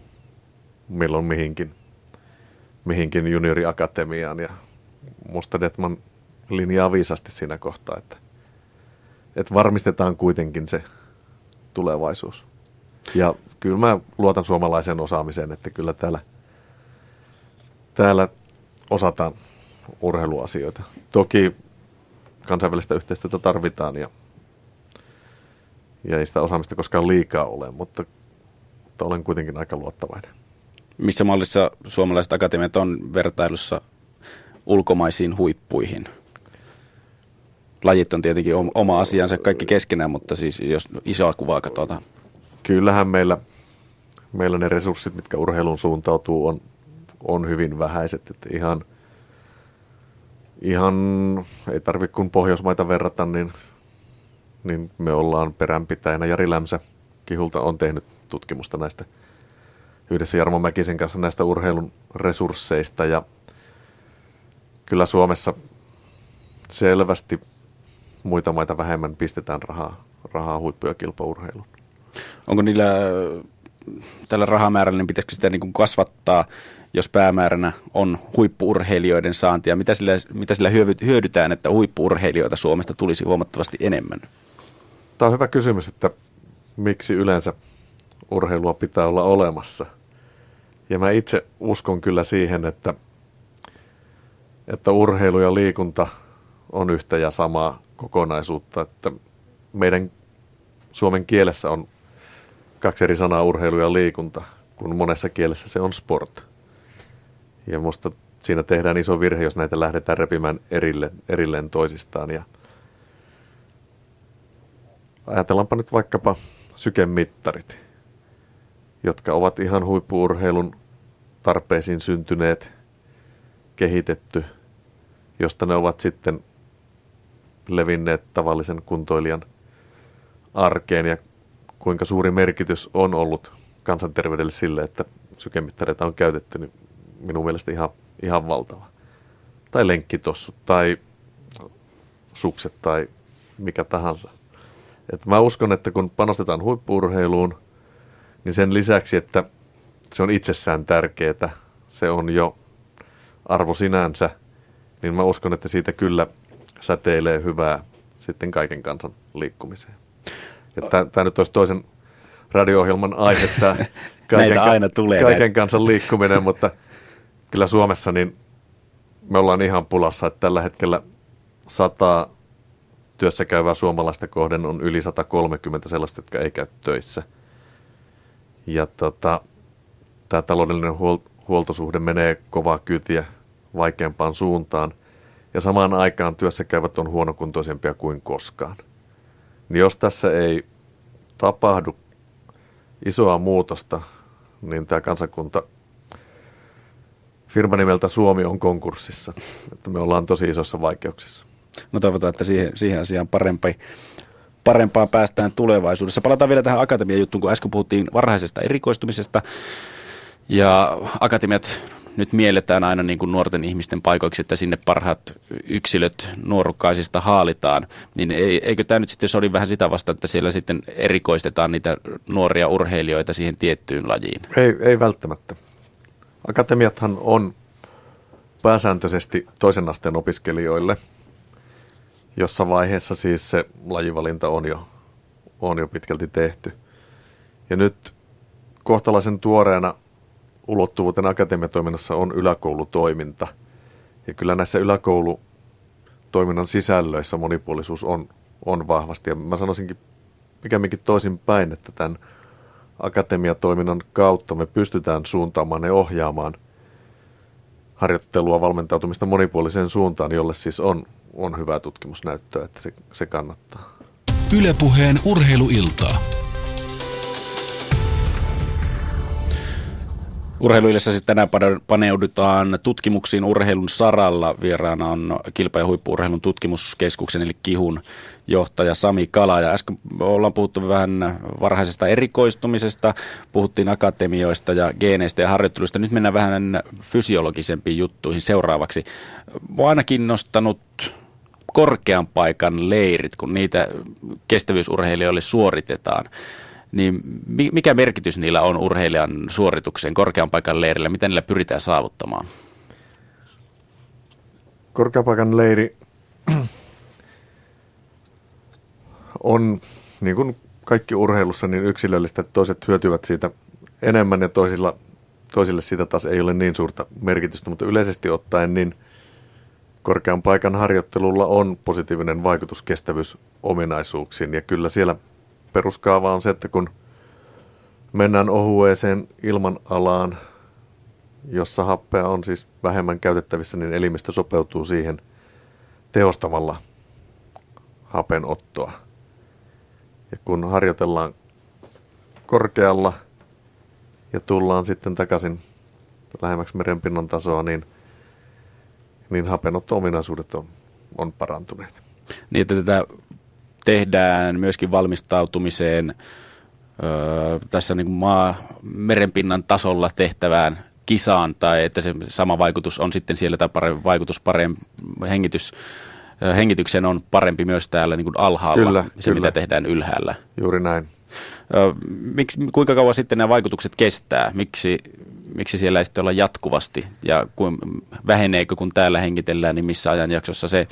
milloin mihinkin, mihinkin junioriakatemiaan. Ja musta Detman linjaa viisasti siinä kohtaa, että, että varmistetaan kuitenkin se tulevaisuus. Ja kyllä mä luotan suomalaiseen osaamiseen, että kyllä täällä, täällä osataan urheiluasioita. Toki kansainvälistä yhteistyötä tarvitaan ja, ja ei sitä osaamista koskaan liikaa ole, mutta, mutta olen kuitenkin aika luottavainen. Missä mallissa suomalaiset akatemiat on vertailussa ulkomaisiin huippuihin? Lajit on tietenkin oma asiansa kaikki keskenään, mutta siis jos isoa kuvaa katsotaan. Kyllähän meillä, meillä ne resurssit, mitkä urheilun suuntautuu, on on hyvin vähäiset. Että ihan, ihan ei tarvitse kun Pohjoismaita verrata, niin, niin me ollaan peränpitäjänä. Jari Lämsä Kihulta on tehnyt tutkimusta näistä yhdessä Jarmo Mäkisen kanssa näistä urheilun resursseista ja kyllä Suomessa selvästi muita maita vähemmän pistetään rahaa, rahaa huippu- ja kilpaurheiluun. Onko niillä tällä rahamäärällä, niin pitäisikö sitä niin kuin kasvattaa jos päämääränä on huippuurheilijoiden saantia? Mitä sillä, mitä sillä hyödytään, että huippuurheilijoita Suomesta tulisi huomattavasti enemmän? Tämä on hyvä kysymys, että miksi yleensä urheilua pitää olla olemassa. Ja mä itse uskon kyllä siihen, että, että urheilu ja liikunta on yhtä ja samaa kokonaisuutta. Että meidän suomen kielessä on kaksi eri sanaa urheilu ja liikunta, kun monessa kielessä se on sport. Ja musta siinä tehdään iso virhe, jos näitä lähdetään repimään erille, erilleen toisistaan. Ja ajatellaanpa nyt vaikkapa sykemittarit, jotka ovat ihan huippuurheilun tarpeisiin syntyneet, kehitetty, josta ne ovat sitten levinneet tavallisen kuntoilijan arkeen ja kuinka suuri merkitys on ollut kansanterveydelle sille, että sykemittareita on käytetty, niin minun mielestä ihan, ihan valtava. Tai lenkkitossu tai sukset tai mikä tahansa. Et mä uskon, että kun panostetaan huippuurheiluun, niin sen lisäksi, että se on itsessään tärkeää, se on jo arvo sinänsä, niin mä uskon, että siitä kyllä säteilee hyvää sitten kaiken kansan liikkumiseen. Tämä nyt olisi toisen radio-ohjelman aihe tämä kaiken, aina tulee kaiken näitä. kansan liikkuminen, mutta kyllä Suomessa niin me ollaan ihan pulassa, että tällä hetkellä 100 työssä käyvää suomalaista kohden on yli 130 sellaista, jotka ei käy töissä. Ja tota, tämä taloudellinen huol- huoltosuhde menee kovaa kyytiä vaikeampaan suuntaan. Ja samaan aikaan työssä käyvät on huonokuntoisempia kuin koskaan. Niin jos tässä ei tapahdu isoa muutosta, niin tämä kansakunta firma nimeltä Suomi on konkurssissa. Että me ollaan tosi isossa vaikeuksissa. No toivotaan, että siihen, siihen asiaan parempi, parempaan päästään tulevaisuudessa. Palataan vielä tähän akatemian juttuun, kun äsken puhuttiin varhaisesta erikoistumisesta. Ja akatemiat nyt mielletään aina niin kuin nuorten ihmisten paikoiksi, että sinne parhaat yksilöt nuorukkaisista haalitaan, niin eikö tämä nyt sitten sodi vähän sitä vasta, että siellä sitten erikoistetaan niitä nuoria urheilijoita siihen tiettyyn lajiin? Ei, ei välttämättä. Akatemiathan on pääsääntöisesti toisen asteen opiskelijoille. Jossa vaiheessa siis se lajivalinta on jo, on jo pitkälti tehty. Ja nyt kohtalaisen tuoreena ulottuvuuden akatemiatoiminnassa on yläkoulutoiminta. Ja kyllä näissä yläkoulutoiminnan sisällöissä monipuolisuus on, on vahvasti. Ja mä sanoisinkin pikemminkin toisin päin, että tämän akatemiatoiminnan kautta me pystytään suuntaamaan ja ohjaamaan harjoittelua, valmentautumista monipuoliseen suuntaan, jolle siis on, on hyvää tutkimusnäyttöä, että se, se kannattaa. Ylepuheen urheiluiltaa. Urheiluillassa siis tänään paneudutaan tutkimuksiin urheilun saralla. Vieraana on kilpa- ja huippuurheilun tutkimuskeskuksen eli KIHUN johtaja Sami Kala. Ja äsken ollaan puhuttu vähän varhaisesta erikoistumisesta, puhuttiin akatemioista ja geeneistä ja harjoitteluista. Nyt mennään vähän fysiologisempiin juttuihin seuraavaksi. Mua aina kiinnostanut korkean paikan leirit, kun niitä kestävyysurheilijoille suoritetaan niin mikä merkitys niillä on urheilijan suoritukseen korkean paikan leirillä? Miten niillä pyritään saavuttamaan? Korkeapaikan leiri on, niin kuin kaikki urheilussa, niin yksilöllistä, että toiset hyötyvät siitä enemmän ja toisilla, toisille siitä taas ei ole niin suurta merkitystä, mutta yleisesti ottaen niin korkean paikan harjoittelulla on positiivinen vaikutus kestävyysominaisuuksiin ja kyllä siellä – peruskaava on se, että kun mennään ohueeseen ilmanalaan, jossa happea on siis vähemmän käytettävissä, niin elimistö sopeutuu siihen tehostamalla hapen ottoa. Ja kun harjoitellaan korkealla ja tullaan sitten takaisin lähemmäksi merenpinnan tasoa, niin, niin hapenotto-ominaisuudet on, on parantuneet. Niin, että tätä tehdään myöskin valmistautumiseen öö, tässä niin kuin maa merenpinnan tasolla tehtävään kisaan tai että se sama vaikutus on sitten siellä tai parempi, vaikutus parempi, hengitys, hengityksen on parempi myös täällä niin kuin alhaalla, kyllä, se kyllä. mitä tehdään ylhäällä. Juuri näin. Miksi, kuinka kauan sitten nämä vaikutukset kestää? Miksi, miksi siellä ei sitten olla jatkuvasti? Ja kun, väheneekö, kun täällä hengitellään, niin missä ajanjaksossa se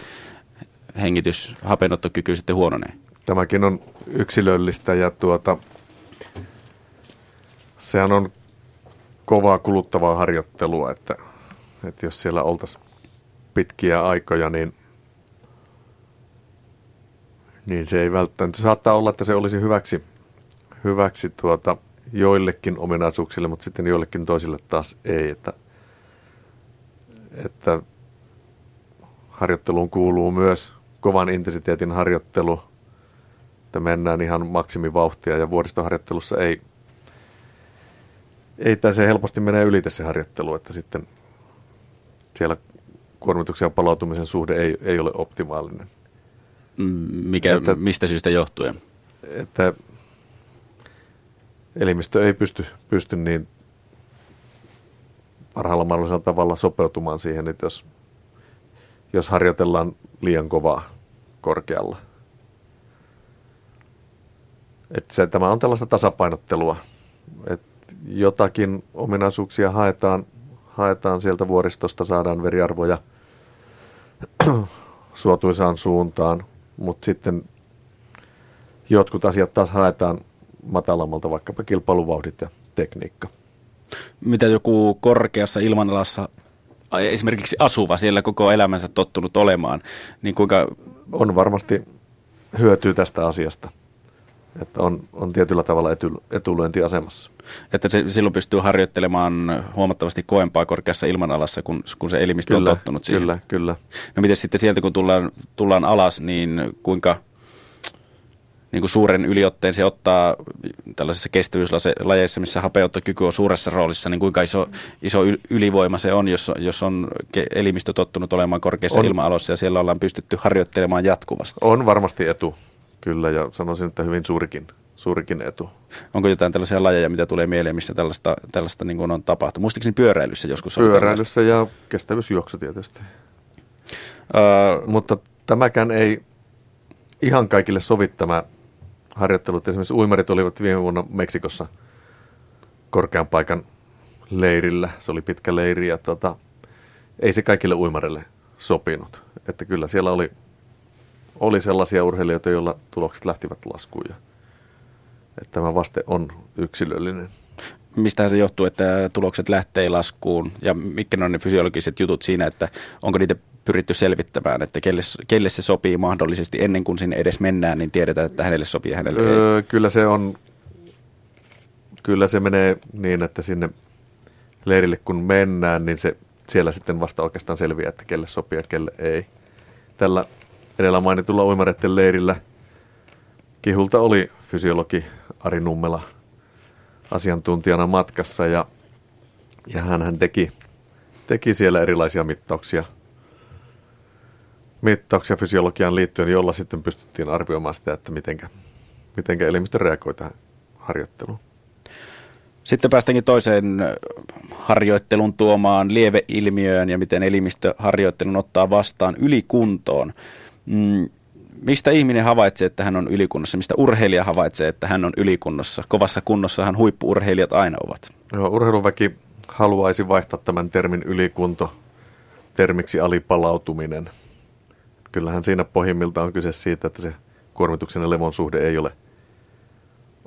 hengitys, hapenottokyky sitten huononee? Tämäkin on yksilöllistä ja tuota, sehän on kovaa kuluttavaa harjoittelua, että, että jos siellä oltaisiin pitkiä aikoja, niin, niin se ei välttämättä. Saattaa olla, että se olisi hyväksi, hyväksi tuota, joillekin ominaisuuksille, mutta sitten joillekin toisille taas ei. Että, että harjoitteluun kuuluu myös kovan intensiteetin harjoittelu, että mennään ihan maksimivauhtia ja vuoristoharjoittelussa ei, ei se helposti menee ylite se harjoittelu, että sitten siellä kuormituksen ja palautumisen suhde ei, ei ole optimaalinen. Mikä, että, mistä syystä johtuen? Että elimistö ei pysty, pysty niin parhaalla mahdollisella tavalla sopeutumaan siihen, että jos, jos harjoitellaan liian kovaa korkealla. Et se, tämä on tällaista tasapainottelua. Et jotakin ominaisuuksia haetaan, haetaan sieltä vuoristosta, saadaan veriarvoja suotuisaan suuntaan, mutta sitten jotkut asiat taas haetaan, matalammalta vaikkapa kilpailuvauhdit ja tekniikka. Mitä joku korkeassa ilmanalassa esimerkiksi asuva siellä koko elämänsä tottunut olemaan, niin kuinka... On varmasti hyötyy tästä asiasta. Että on, on tietyllä tavalla etu, etulyöntiasemassa. Että se, silloin pystyy harjoittelemaan huomattavasti koempaa korkeassa ilmanalassa, kun, kun se elimistö kyllä, on tottunut siihen. Kyllä, kyllä. No miten sitten sieltä, kun tullaan, tullaan alas, niin kuinka niin kuin suuren yliotteen se ottaa tällaisissa kestävyyslajeissa, missä hapeuttokyky on suuressa roolissa, niin kuinka iso, iso ylivoima se on, jos, jos on elimistö tottunut olemaan korkeassa on, ilma-alossa ja siellä ollaan pystytty harjoittelemaan jatkuvasti? On varmasti etu, kyllä, ja sanoisin, että hyvin suurikin, suurikin etu. Onko jotain tällaisia lajeja, mitä tulee mieleen, missä tällaista, tällaista niin kuin on tapahtunut? Muistaakseni pyöräilyssä joskus Pyöräilyssä ja kestävyysjuoksu tietysti. Uh, Mutta tämäkään ei ihan kaikille sovi tämä harjoittelut. Esimerkiksi uimarit olivat viime vuonna Meksikossa korkean paikan leirillä. Se oli pitkä leiri ja tota, ei se kaikille uimarille sopinut. Että kyllä siellä oli, oli sellaisia urheilijoita, joilla tulokset lähtivät laskuun. Ja, että tämä vaste on yksilöllinen. Mistä se johtuu, että tulokset lähtee laskuun ja mitkä on ne fysiologiset jutut siinä, että onko niitä pyritty selvittämään, että kelle, kelle se sopii mahdollisesti ennen kuin sinne edes mennään, niin tiedetään, että hänelle sopii ja hänelle öö, ei. Kyllä se on, kyllä se menee niin, että sinne leirille kun mennään, niin se siellä sitten vasta oikeastaan selviää, että kelle sopii ja kelle ei. Tällä edellä mainitulla uimareiden leirillä Kihulta oli fysiologi Ari Nummela asiantuntijana matkassa ja, ja hän teki, teki siellä erilaisia mittauksia – mittauksia fysiologiaan liittyen, jolla sitten pystyttiin arvioimaan sitä, että mitenkä, mitenkä elimistö reagoi tähän harjoitteluun. Sitten päästäänkin toiseen harjoittelun tuomaan lieveilmiöön ja miten elimistö harjoittelun ottaa vastaan ylikuntoon. Mistä ihminen havaitsee, että hän on ylikunnossa? Mistä urheilija havaitsee, että hän on ylikunnossa? Kovassa kunnossahan huippuurheilijat aina ovat. Joo, urheiluväki haluaisi vaihtaa tämän termin ylikunto termiksi alipalautuminen – kyllähän siinä pohjimmilta on kyse siitä, että se kuormituksen ja levon suhde ei ole,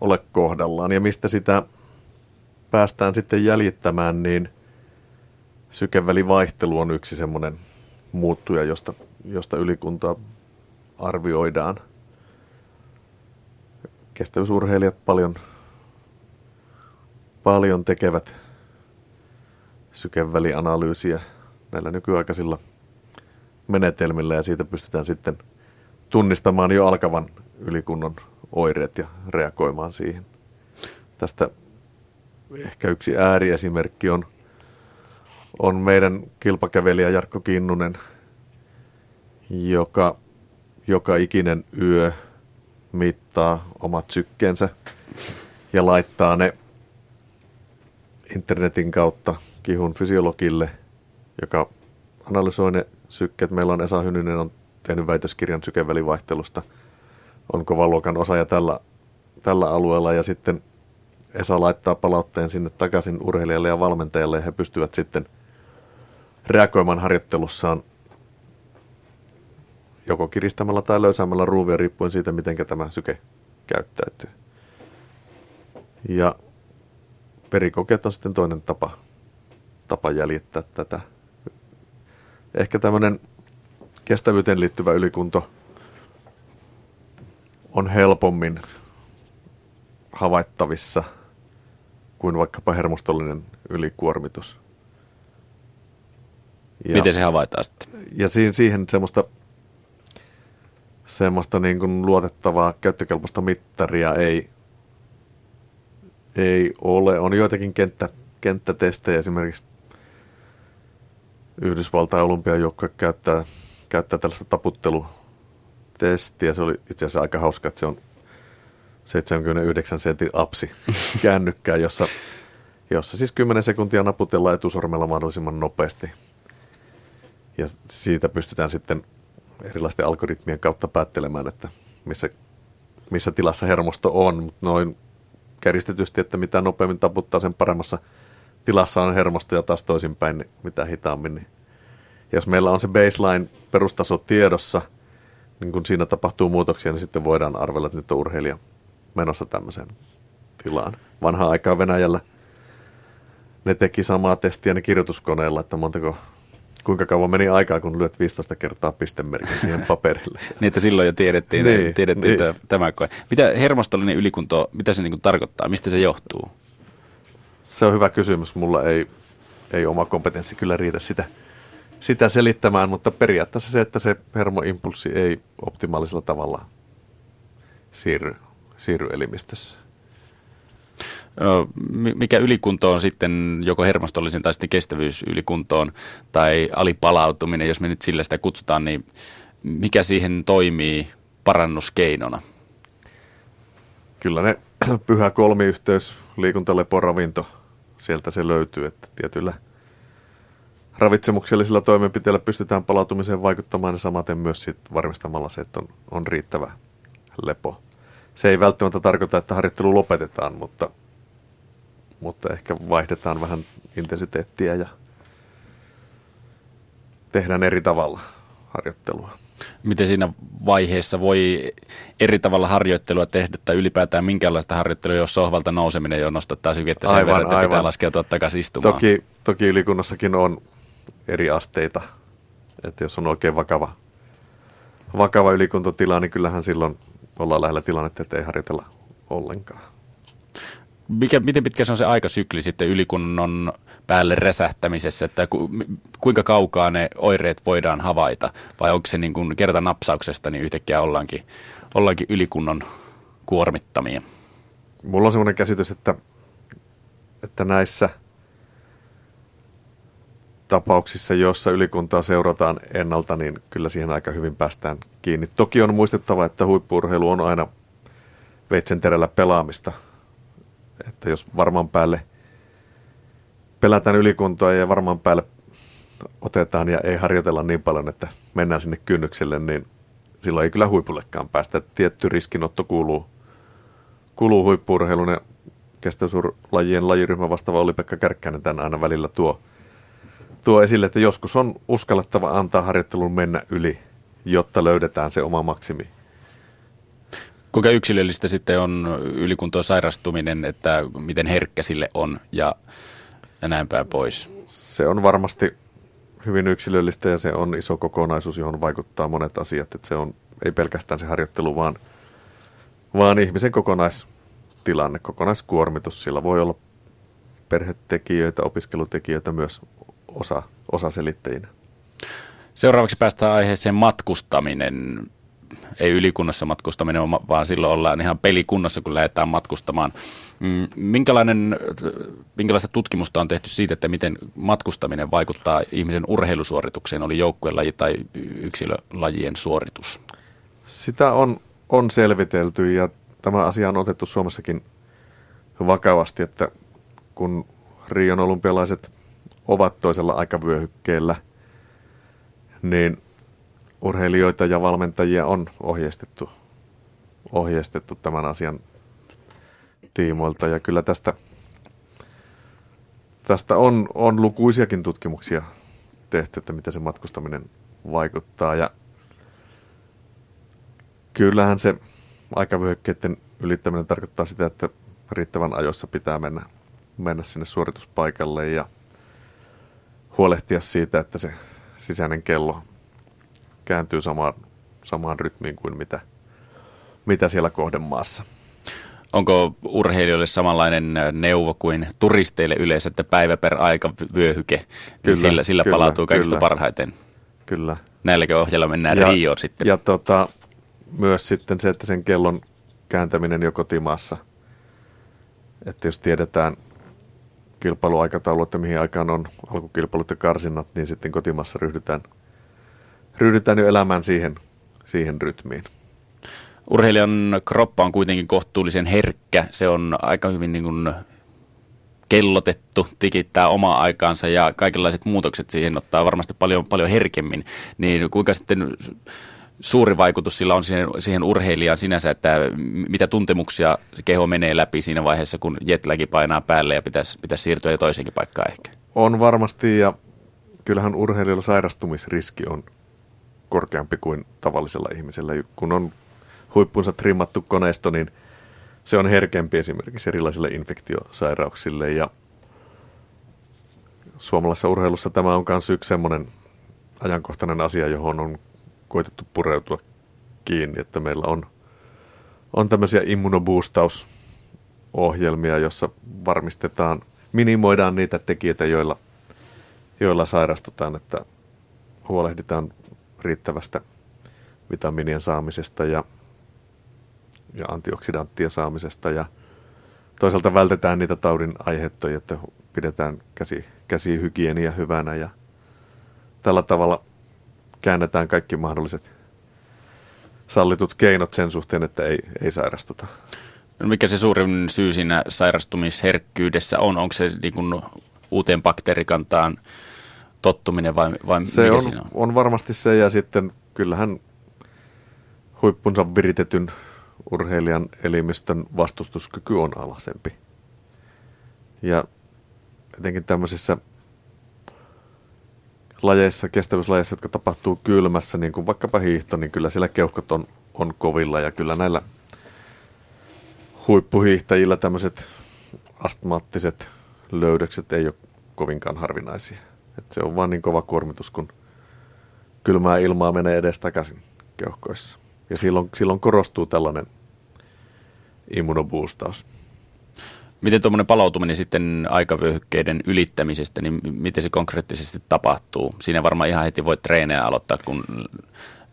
ole kohdallaan. Ja mistä sitä päästään sitten jäljittämään, niin sykevälivaihtelu on yksi semmoinen muuttuja, josta, josta ylikuntaa arvioidaan. Kestävyysurheilijat paljon, paljon tekevät sykevälianalyysiä näillä nykyaikaisilla menetelmillä ja siitä pystytään sitten tunnistamaan jo alkavan ylikunnon oireet ja reagoimaan siihen. Tästä ehkä yksi ääriesimerkki on, on meidän kilpakävelijä Jarkko Kinnunen, joka joka ikinen yö mittaa omat sykkeensä ja laittaa ne internetin kautta kihun fysiologille, joka analysoi ne sykkeet. Meillä on Esa Hyninen on tehnyt väitöskirjan sykevälivaihtelusta. On kovan luokan osaaja tällä, tällä alueella ja sitten Esa laittaa palautteen sinne takaisin urheilijalle ja valmentajalle ja he pystyvät sitten reagoimaan harjoittelussaan joko kiristämällä tai löysämällä ruuvia riippuen siitä, miten tämä syke käyttäytyy. Ja perikokeet on sitten toinen tapa, tapa jäljittää tätä ehkä tämmöinen kestävyyteen liittyvä ylikunto on helpommin havaittavissa kuin vaikkapa hermostollinen ylikuormitus. Ja, Miten se havaitaan sitten? Ja siihen, siihen semmoista, semmoista niin kuin luotettavaa käyttökelpoista mittaria ei, ei ole. On joitakin kenttä, kenttätestejä esimerkiksi Yhdysvaltain olympiajoukkue käyttää, käyttää tällaista taputtelutestiä. Se oli itse asiassa aika hauska, että se on 79 sentin apsi kännykkää, jossa, jossa siis 10 sekuntia naputellaan etusormella mahdollisimman nopeasti. Ja siitä pystytään sitten erilaisten algoritmien kautta päättelemään, että missä, missä tilassa hermosto on. Mutta noin kärjistetysti, että mitä nopeammin taputtaa, sen paremmassa – tilassa on hermosto ja taas toisinpäin, niin mitä hitaammin. Niin. jos meillä on se baseline perustaso tiedossa, niin kun siinä tapahtuu muutoksia, niin sitten voidaan arvella, että nyt on urheilija menossa tämmöiseen tilaan. Vanha aikaa Venäjällä ne teki samaa testiä ne kirjoituskoneella, että montako, kuinka kauan meni aikaa, kun lyöt 15 kertaa pistemerkin siihen paperille. niin, että silloin jo tiedettiin, niin, tiedettiin niin. tämä koe. Mitä hermostollinen ylikunto, mitä se niin tarkoittaa, mistä se johtuu? Se on hyvä kysymys. Mulla ei, ei oma kompetenssi kyllä riitä sitä, sitä selittämään, mutta periaatteessa se, että se hermoimpulssi ei optimaalisella tavalla siirry, siirry elimistössä. Mikä ylikunto on sitten joko hermostollisen tai sitten kestävyysylikuntoon tai alipalautuminen, jos me nyt sillä sitä kutsutaan, niin mikä siihen toimii parannuskeinona? Kyllä ne pyhä kolmiyhteys, liikuntalepo, ravinto, sieltä se löytyy, että tietyllä ravitsemuksellisilla toimenpiteillä pystytään palautumiseen vaikuttamaan ja samaten myös sit varmistamalla se, että on, on riittävä lepo. Se ei välttämättä tarkoita, että harjoittelu lopetetaan, mutta, mutta ehkä vaihdetaan vähän intensiteettiä ja tehdään eri tavalla harjoittelua. Miten siinä vaiheessa voi eri tavalla harjoittelua tehdä tai ylipäätään minkälaista harjoittelua, jos sohvalta nouseminen jo nostattaa syvettä sen aivan, verran, että aivan. pitää laskeutua takaisin istumaan? Toki, toki ylikunnassakin on eri asteita, että jos on oikein vakava, vakava ylikuntotila, niin kyllähän silloin ollaan lähellä tilannetta, että ei harjoitella ollenkaan. Mikä, miten pitkä se on se aikasykli sitten ylikunnon päälle resähtämisessä, että ku, kuinka kaukaa ne oireet voidaan havaita, vai onko se niin kuin kerta napsauksesta, niin yhtäkkiä ollaankin, ollaankin ylikunnon kuormittamia? Mulla on sellainen käsitys, että, että näissä tapauksissa, joissa ylikuntaa seurataan ennalta, niin kyllä siihen aika hyvin päästään kiinni. Toki on muistettava, että huippurheilu on aina veitsenterällä pelaamista. Että jos varmaan päälle pelätään ylikuntoa ja varmaan päälle otetaan ja ei harjoitella niin paljon, että mennään sinne kynnykselle, niin silloin ei kyllä huipullekaan päästä. Tietty riskinotto kuuluu, kuuluu huippuurheilun ja kestävyyslajien lajiryhmä vastaava oli Pekka Kärkkäinen tänään aina välillä tuo, tuo esille, että joskus on uskallettava antaa harjoittelun mennä yli, jotta löydetään se oma maksimi. Kuinka yksilöllistä sitten on ylikuntoon sairastuminen, että miten herkkä sille on ja ja näin päin pois? Se on varmasti hyvin yksilöllistä ja se on iso kokonaisuus, johon vaikuttaa monet asiat. Että se on ei pelkästään se harjoittelu, vaan, vaan ihmisen kokonaistilanne, kokonaiskuormitus. Sillä voi olla perhetekijöitä, opiskelutekijöitä myös osa, osa selittäjinä. Seuraavaksi päästään aiheeseen matkustaminen ei ylikunnassa matkustaminen, vaan silloin ollaan ihan pelikunnossa, kun lähdetään matkustamaan. Mm, minkälainen, minkälaista tutkimusta on tehty siitä, että miten matkustaminen vaikuttaa ihmisen urheilusuoritukseen, oli joukkuelaji tai yksilölajien suoritus? Sitä on, on selvitelty ja tämä asia on otettu Suomessakin vakavasti, että kun Rion olympialaiset ovat toisella aikavyöhykkeellä, niin urheilijoita ja valmentajia on ohjeistettu, ohjeistettu tämän asian tiimoilta. Ja kyllä tästä, tästä on, on lukuisiakin tutkimuksia tehty, että miten se matkustaminen vaikuttaa. Ja kyllähän se aikavyöhykkeiden ylittäminen tarkoittaa sitä, että riittävän ajoissa pitää mennä, mennä sinne suorituspaikalle ja huolehtia siitä, että se sisäinen kello kääntyy samaan, samaan rytmiin kuin mitä, mitä siellä kohdemaassa. Onko urheilijoille samanlainen neuvo kuin turisteille yleensä, että päivä per aika vyöhyke, niin kyllä, sillä, sillä kyllä, palautuu kaikista kyllä. parhaiten? Kyllä. Näilläkö ohjella mennään ja, Rioon sitten? Ja tota, myös sitten se, että sen kellon kääntäminen jo kotimaassa. Että jos tiedetään kilpailuaikataulu, että mihin aikaan on alkukilpailut ja karsinnat, niin sitten kotimassa ryhdytään – ryhdytään jo elämään siihen, siihen rytmiin. Urheilijan kroppa on kuitenkin kohtuullisen herkkä. Se on aika hyvin niin kuin kellotettu, tikittää omaa aikaansa ja kaikenlaiset muutokset siihen ottaa varmasti paljon, paljon herkemmin. Niin kuinka sitten suuri vaikutus sillä on siihen, siihen urheilijaan sinänsä, että mitä tuntemuksia keho menee läpi siinä vaiheessa, kun jetlagi painaa päälle ja pitäisi, pitäisi siirtyä jo toiseenkin paikkaan ehkä? On varmasti ja kyllähän urheilijoilla sairastumisriski on korkeampi kuin tavallisella ihmisellä. Kun on huippunsa trimmattu koneisto, niin se on herkempi esimerkiksi erilaisille infektiosairauksille ja suomalaisessa urheilussa tämä on myös yksi semmoinen ajankohtainen asia, johon on koitettu pureutua kiinni, että meillä on, on tämmöisiä immunoboostausohjelmia, jossa varmistetaan, minimoidaan niitä tekijöitä, joilla, joilla sairastutaan, että huolehditaan riittävästä vitamiinien saamisesta ja, ja antioksidanttien saamisesta ja toisaalta vältetään niitä taudin aiheuttajia, että pidetään käsi, käsihygienia hyvänä ja tällä tavalla käännetään kaikki mahdolliset sallitut keinot sen suhteen, että ei, ei sairastuta. No mikä se suurin syy siinä sairastumisherkkyydessä on? Onko se niin kuin uuteen bakteerikantaan tottuminen vai, vai se on, on? on varmasti se ja sitten kyllähän huippunsa viritetyn urheilijan elimistön vastustuskyky on alasempi. Ja etenkin tämmöisissä lajeissa, kestävyyslajeissa, jotka tapahtuu kylmässä, niin kuin vaikkapa hiihto, niin kyllä siellä keuhkot on, on kovilla ja kyllä näillä huippuhiihtäjillä tämmöiset astmaattiset löydökset ei ole kovinkaan harvinaisia. Et se on vaan niin kova kuormitus, kun kylmää ilmaa menee edes takaisin keuhkoissa. Ja silloin, silloin korostuu tällainen immunoboostaus. Miten tuommoinen palautuminen sitten aikavyöhykkeiden ylittämisestä, niin miten se konkreettisesti tapahtuu? Siinä varmaan ihan heti voi treenejä aloittaa, kun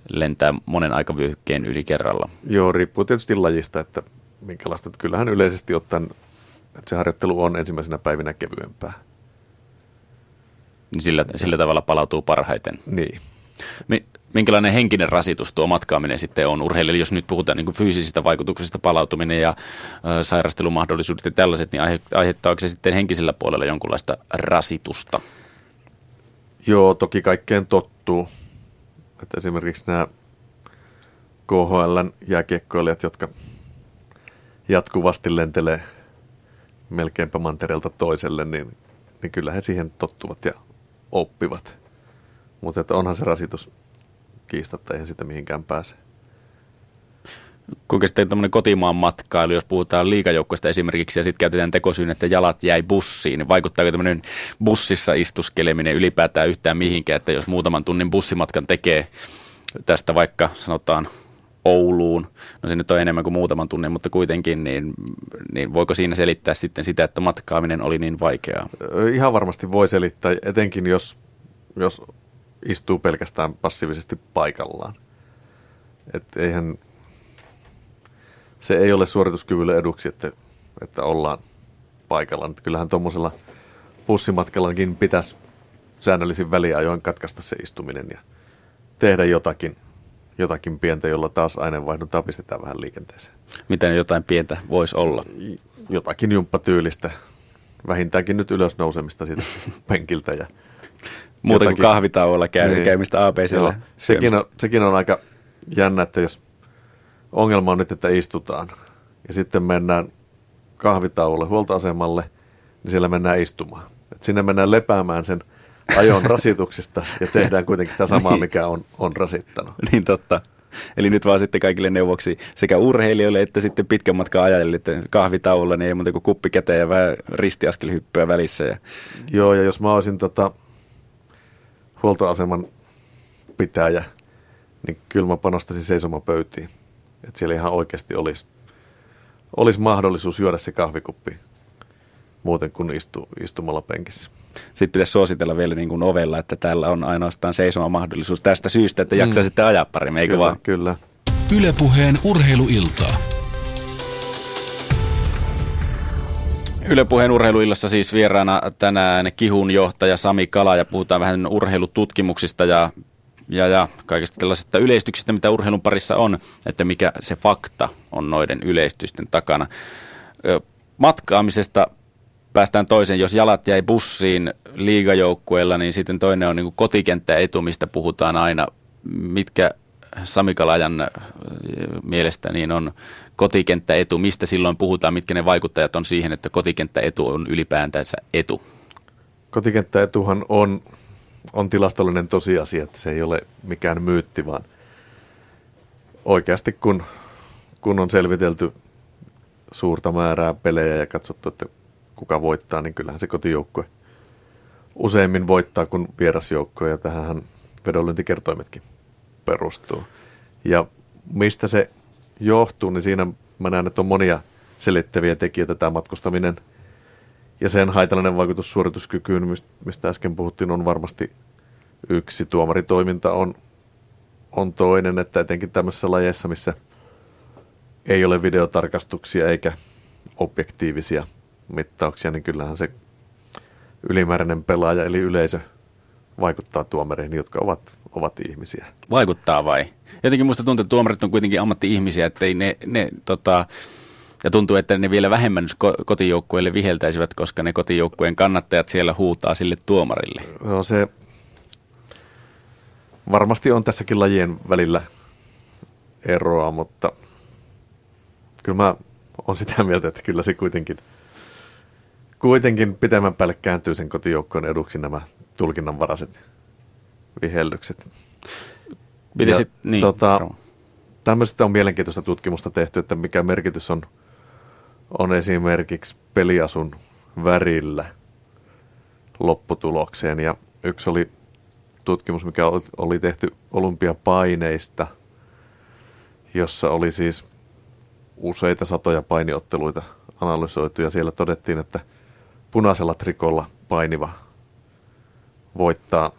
lentää monen aikavyöhykkeen yli kerralla. Joo, riippuu tietysti lajista, että minkälaista. Kyllähän yleisesti ottaen, että se harjoittelu on ensimmäisenä päivinä kevyempää. Niin sillä, sillä tavalla palautuu parhaiten. Niin. Minkälainen henkinen rasitus tuo matkaaminen sitten on urheilijalle, jos nyt puhutaan niin fyysisistä vaikutuksista, palautuminen ja ö, sairastelumahdollisuudet ja tällaiset, niin aiheuttaako se sitten henkisellä puolella jonkunlaista rasitusta? Joo, toki kaikkeen tottuu. Että esimerkiksi nämä KHLn jääkiekkoilijat, jotka jatkuvasti lentelee melkeinpä mantereelta toiselle, niin, niin kyllä he siihen tottuvat ja oppivat. Mutta onhan se rasitus kiistatta, eihän sitä mihinkään pääse. Kuinka sitten tämmöinen kotimaan matkailu, jos puhutaan liikajoukkoista esimerkiksi ja sitten käytetään tekosyyn, että jalat jäi bussiin, niin vaikuttaako tämmöinen bussissa istuskeleminen ylipäätään yhtään mihinkään, että jos muutaman tunnin bussimatkan tekee tästä vaikka sanotaan Ouluun, no se nyt on enemmän kuin muutaman tunnin, mutta kuitenkin, niin, niin voiko siinä selittää sitten sitä, että matkaaminen oli niin vaikeaa? Ihan varmasti voi selittää, etenkin jos, jos istuu pelkästään passiivisesti paikallaan. Et eihän, se ei ole suorituskyvylle eduksi, että, että ollaan paikallaan. Et kyllähän tuommoisella bussimatkallakin pitäisi säännöllisin väliajoin katkaista se istuminen ja tehdä jotakin, jotakin pientä, jolla taas aineenvaihduntaa pistetään vähän liikenteeseen. Miten jotain pientä voisi olla? Jotakin jumppatyylistä. Vähintäänkin nyt ylös nousemista siitä penkiltä ja Muuta jotakin. kuin kahvitauolla käy, niin. käymistä APCllä. Sekin on, sekin on aika jännä, että jos ongelma on nyt, että istutaan ja sitten mennään kahvitauolle huoltoasemalle, niin siellä mennään istumaan. Et sinne mennään lepäämään sen ajon rasituksista ja tehdään kuitenkin sitä samaa, niin. mikä on, on rasittanut. Niin totta. Eli nyt vaan sitten kaikille neuvoksi sekä urheilijoille että sitten pitkän matkan ajajille, että kahvitauolla niin ei muuta kuin kuppi käteen ja vähän ristiaskelhyppyä välissä. Ja... Joo, ja jos mä olisin tota, huoltoaseman pitäjä, niin kyllä mä panostaisin seisomapöytiin. Että siellä ihan oikeasti olisi, olisi mahdollisuus juoda se kahvikuppi muuten kuin istu, istumalla penkissä. Sitten pitäisi suositella vielä niin kuin ovella, että täällä on ainoastaan seisoma mahdollisuus tästä syystä, että jaksaa mm. sitten ajaa paremmin, eikö kyllä, vaan? Kyllä. Ylepuheen urheiluiltaa. Yle Puheen urheiluillassa siis vieraana tänään Kihun johtaja Sami Kala ja puhutaan vähän urheilututkimuksista ja, ja, ja kaikista tällaisista yleistyksistä, mitä urheilun parissa on, että mikä se fakta on noiden yleistysten takana. Matkaamisesta päästään toiseen, jos jalat jäi bussiin liigajoukkueella, niin sitten toinen on niin kotikenttäetu, mistä puhutaan aina, mitkä Sami Kalajan mielestä niin on kotikenttäetu, mistä silloin puhutaan, mitkä ne vaikuttajat on siihen, että kotikenttäetu on ylipäätänsä etu? Kotikenttäetuhan on, on tilastollinen tosiasia, että se ei ole mikään myytti, vaan oikeasti kun, kun on selvitelty suurta määrää pelejä ja katsottu, että kuka voittaa, niin kyllähän se kotijoukkue useimmin voittaa kuin vierasjoukkoja ja tähän vedonlyöntikertoimetkin perustuu. Ja mistä se johtuu, niin siinä mä näen, että on monia selittäviä tekijöitä tämä matkustaminen ja sen haitallinen vaikutus suorituskykyyn, mistä äsken puhuttiin, on varmasti yksi. Tuomaritoiminta on, on toinen, että etenkin tämmöisessä lajeissa, missä ei ole videotarkastuksia eikä objektiivisia mittauksia, niin kyllähän se ylimääräinen pelaaja eli yleisö vaikuttaa tuomareihin, jotka ovat, ovat ihmisiä. Vaikuttaa vai? Jotenkin musta tuntuu, että tuomarit on kuitenkin ammatti-ihmisiä, että ne, ne tota, ja tuntuu, että ne vielä vähemmän kotijoukkueelle viheltäisivät, koska ne kotijoukkueen kannattajat siellä huutaa sille tuomarille. No se varmasti on tässäkin lajien välillä eroa, mutta kyllä mä on sitä mieltä, että kyllä se kuitenkin, kuitenkin pitemmän päälle kääntyy sen kotijoukkojen eduksi nämä tulkinnanvaraiset vihellykset. ja, sit, niin, tota, tämmöistä on mielenkiintoista tutkimusta tehty, että mikä merkitys on, on esimerkiksi peliasun värillä lopputulokseen. Ja yksi oli tutkimus, mikä oli, oli tehty olympiapaineista, jossa oli siis useita satoja painiotteluita analysoitu ja siellä todettiin, että punaisella trikolla painiva voittaa,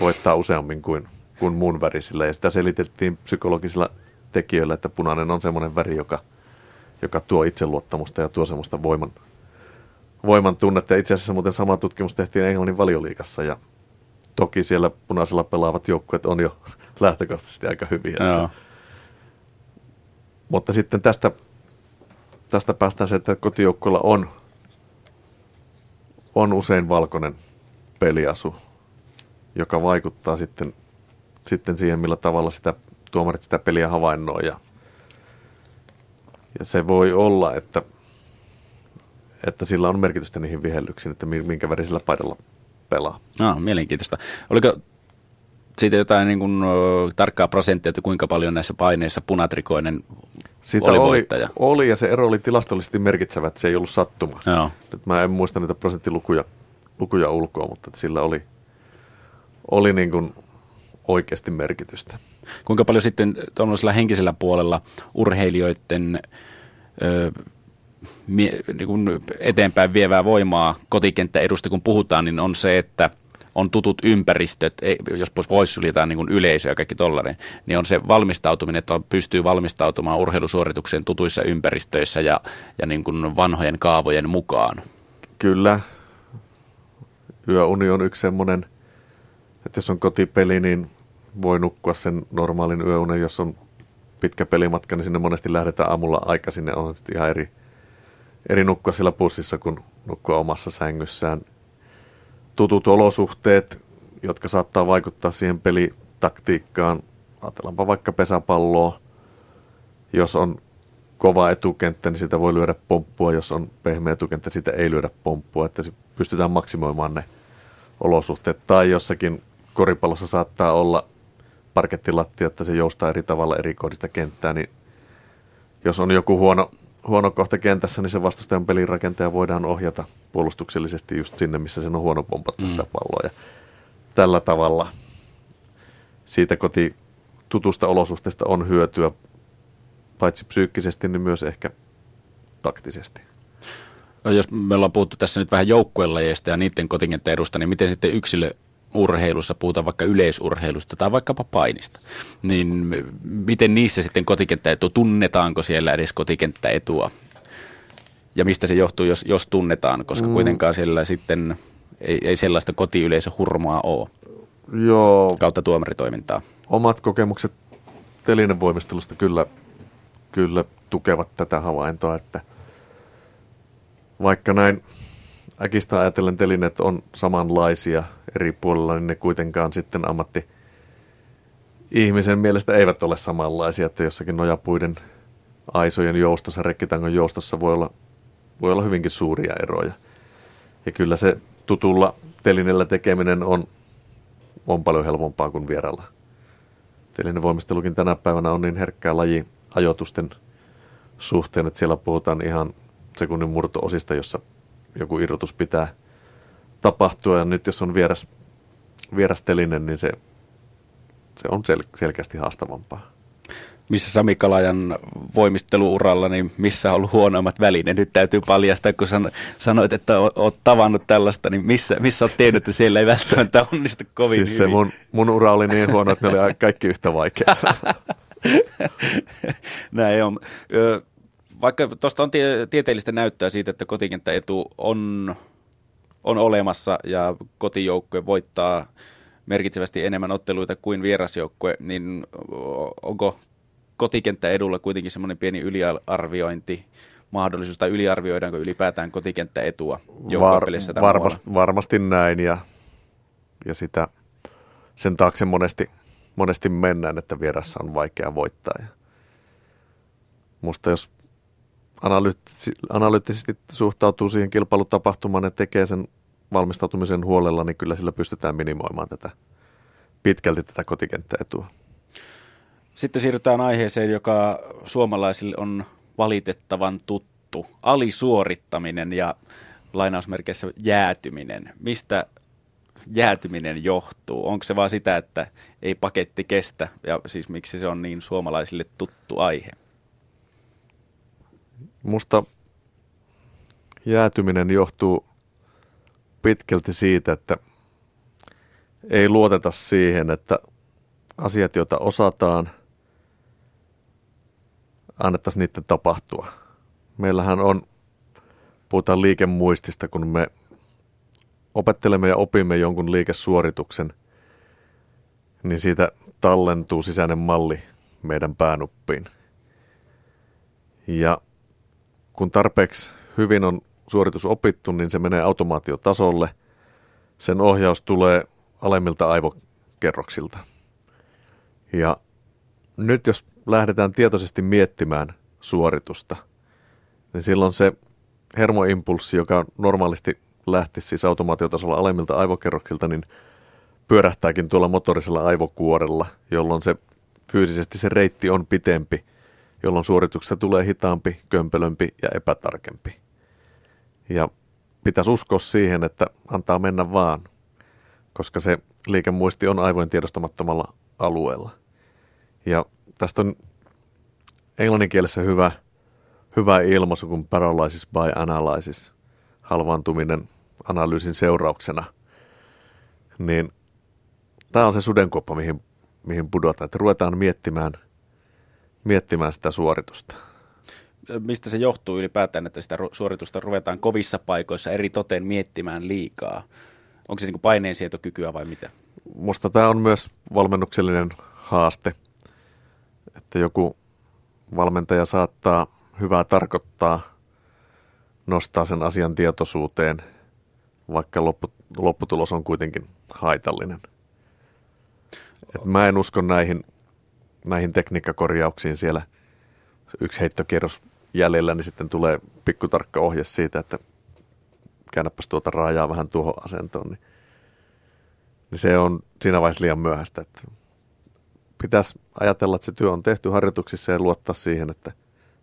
voittaa useammin kuin, kuin mun värisillä. Ja sitä selitettiin psykologisilla tekijöillä, että punainen on semmoinen väri, joka, joka tuo itseluottamusta ja tuo semmoista voiman, voiman tunnetta. Ja itse asiassa muuten sama tutkimus tehtiin Englannin valioliikassa ja toki siellä punaisella pelaavat joukkueet on jo lähtökohtaisesti aika hyviä. Joo. Mutta sitten tästä, tästä päästään se, että kotijoukkueella on, on usein valkoinen peliasu, joka vaikuttaa sitten, sitten siihen, millä tavalla sitä tuomarit sitä peliä havainnoi. Ja, ja se voi olla, että, että sillä on merkitystä niihin vihellyksiin, että minkä värisellä paidalla pelaa. Ah, mielenkiintoista. Oliko siitä jotain niin kuin, tarkkaa prosenttia, että kuinka paljon näissä paineissa punatrikoinen Sitä oli, oli Oli, ja se ero oli tilastollisesti merkitsevä, että se ei ollut sattuma. Joo. Nyt mä en muista niitä prosenttilukuja lukuja ulkoa, mutta sillä oli, oli niin kuin oikeasti merkitystä. Kuinka paljon sitten tuollaisella henkisellä puolella urheilijoiden ö, mie, niin kuin eteenpäin vievää voimaa kotikenttä edusta, kun puhutaan, niin on se, että on tutut ympäristöt, ei, jos pois suljetaan niin yleisö ja kaikki tollainen, niin on se valmistautuminen, että on, pystyy valmistautumaan urheilusuoritukseen tutuissa ympäristöissä ja, ja niin kuin vanhojen kaavojen mukaan. Kyllä. Yöuni on yksi semmoinen, että jos on kotipeli, niin voi nukkua sen normaalin yöunen, jos on pitkä pelimatka, niin sinne monesti lähdetään aamulla aikaisin ja on sitten ihan eri, eri nukkua sillä pussissa kuin nukkua omassa sängyssään. Tutut olosuhteet, jotka saattaa vaikuttaa siihen pelitaktiikkaan. Ajatellaanpa vaikka pesäpalloa. Jos on kova etukenttä, niin sitä voi lyödä pomppua. Jos on pehmeä etukenttä, sitä ei lyödä pomppua. Että pystytään maksimoimaan ne olosuhteet. Tai jossakin koripallossa saattaa olla parkettilattia, että se joustaa eri tavalla eri kohdista kenttää, niin jos on joku huono, huono kohta kentässä, niin se vastustajan pelirakentaja voidaan ohjata puolustuksellisesti just sinne, missä sen on huono pompata mm. sitä palloa. Ja tällä tavalla siitä koti tutusta olosuhteesta on hyötyä paitsi psyykkisesti, niin myös ehkä taktisesti. No, jos me ollaan puhuttu tässä nyt vähän joukkuelajeista ja niiden kotikenttä edusta, niin miten sitten yksilö urheilussa, puhutaan vaikka yleisurheilusta tai vaikkapa painista, niin miten niissä sitten kotikenttäetu, tunnetaanko siellä edes kotikenttäetua? Ja mistä se johtuu, jos, jos tunnetaan, koska mm. kuitenkaan siellä sitten ei, ei sellaista kotiyleisöhurmaa ole Joo. kautta tuomaritoimintaa. Omat kokemukset telinevoimistelusta kyllä, kyllä tukevat tätä havaintoa, että vaikka näin äkistä ajatellen telineet on samanlaisia eri puolilla, niin ne kuitenkaan sitten ammatti ihmisen mielestä eivät ole samanlaisia, että jossakin nojapuiden aisojen joustossa, rekkitangon joustossa voi olla, voi olla hyvinkin suuria eroja. Ja kyllä se tutulla telinellä tekeminen on, on paljon helpompaa kuin vieralla. Telinen voimistelukin tänä päivänä on niin herkkää laji ajoitusten suhteen, että siellä puhutaan ihan sekunnin murto-osista, jossa joku irrotus pitää tapahtua. Ja nyt jos on vieras, vierastelinen, niin se, se on sel, selkeästi haastavampaa. Missä Sami Kalajan voimisteluuralla, niin missä on ollut huonoimmat välineet? Nyt täytyy paljastaa, kun san, sanoit, että olet tavannut tällaista, niin missä, missä olet tehnyt, että siellä ei välttämättä onnistu kovin siis hyvin? Se mun, mun ura oli niin huono, että ne oli kaikki yhtä vaikeaa. Näin on. Vaikka tuosta on tie- tieteellistä näyttöä siitä, että kotikenttäetu on, on olemassa ja kotijoukkue voittaa merkitsevästi enemmän otteluita kuin vierasjoukkue, niin onko kotikenttäedulla kuitenkin semmoinen pieni yliarviointi mahdollisuus, tai yliarvioidaanko ylipäätään kotikenttäetua Var, varmasti, varmasti näin, ja, ja sitä, sen taakse monesti, monesti mennään, että vieressä on vaikea voittaa. Ja musta jos analyyttisesti suhtautuu siihen kilpailutapahtumaan ja tekee sen valmistautumisen huolella, niin kyllä sillä pystytään minimoimaan tätä pitkälti tätä kotikenttäetua. Sitten siirrytään aiheeseen, joka suomalaisille on valitettavan tuttu. Alisuorittaminen ja lainausmerkeissä jäätyminen. Mistä jäätyminen johtuu? Onko se vaan sitä, että ei paketti kestä ja siis miksi se on niin suomalaisille tuttu aihe? Musta jäätyminen johtuu pitkälti siitä, että ei luoteta siihen, että asiat, joita osataan, annettaisiin niiden tapahtua. Meillähän on, puhutaan liikemuistista, kun me opettelemme ja opimme jonkun liikesuorituksen, niin siitä tallentuu sisäinen malli meidän päänuppiin. Ja kun tarpeeksi hyvin on suoritus opittu, niin se menee automaatiotasolle. Sen ohjaus tulee alemmilta aivokerroksilta. Ja nyt jos lähdetään tietoisesti miettimään suoritusta, niin silloin se hermoimpulssi, joka normaalisti lähtisi siis automaatiotasolla alemmilta aivokerroksilta, niin pyörähtääkin tuolla motorisella aivokuorella, jolloin se fyysisesti se reitti on pitempi, jolloin suorituksesta tulee hitaampi, kömpelömpi ja epätarkempi. Ja pitäisi uskoa siihen, että antaa mennä vaan, koska se liikemuisti on aivojen tiedostamattomalla alueella. Ja tästä on englanninkielessä hyvä, hyvä ilmaisu kuin paralysis by analysis, halvaantuminen analyysin seurauksena. Niin tämä on se sudenkuoppa, mihin, mihin pudotaan, että ruvetaan miettimään, miettimään sitä suoritusta mistä se johtuu ylipäätään, että sitä suoritusta ruvetaan kovissa paikoissa eri toteen miettimään liikaa? Onko se niin paineensietokykyä vai mitä? Musta tämä on myös valmennuksellinen haaste, että joku valmentaja saattaa hyvää tarkoittaa, nostaa sen asian tietoisuuteen, vaikka lopputulos on kuitenkin haitallinen. Et mä en usko näihin, näihin tekniikkakorjauksiin siellä yksi heittokierros jäljellä, niin sitten tulee pikkutarkka ohje siitä, että käännäpäs tuota rajaa vähän tuohon asentoon, niin, niin se on siinä vaiheessa liian myöhäistä. Että pitäisi ajatella, että se työ on tehty harjoituksissa ja luottaa siihen, että,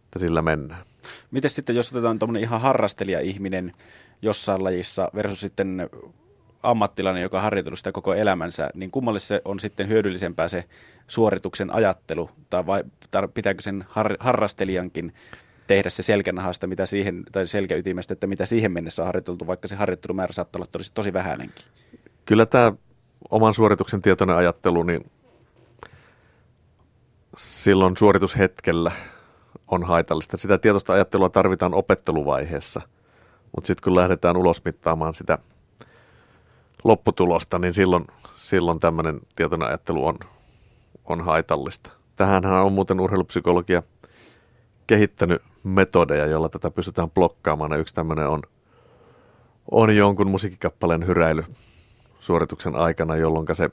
että sillä mennään. Miten sitten, jos otetaan tuommoinen ihan harrastelija-ihminen jossain lajissa versus sitten ammattilainen, joka on harjoitellut sitä koko elämänsä, niin kummalle se on sitten hyödyllisempää se suorituksen ajattelu, tai, vai, pitääkö sen har, harrastelijankin tehdä se selkänahasta, mitä siihen, tai selkäytimestä, että mitä siihen mennessä on harjoiteltu, vaikka se harjoittelumäärä saattaa olla tosi, tosi vähäinenkin. Kyllä tämä oman suorituksen tietoinen ajattelu, niin silloin suoritushetkellä on haitallista. Sitä tietoista ajattelua tarvitaan opetteluvaiheessa, mutta sitten kun lähdetään ulosmittaamaan sitä lopputulosta, niin silloin, silloin tämmöinen tietoinen ajattelu on, on haitallista. Tähänhän on muuten urheilupsykologia kehittänyt metodeja, joilla tätä pystytään blokkaamaan. Ja yksi tämmöinen on, on jonkun musiikkikappaleen hyräily suorituksen aikana, jolloin se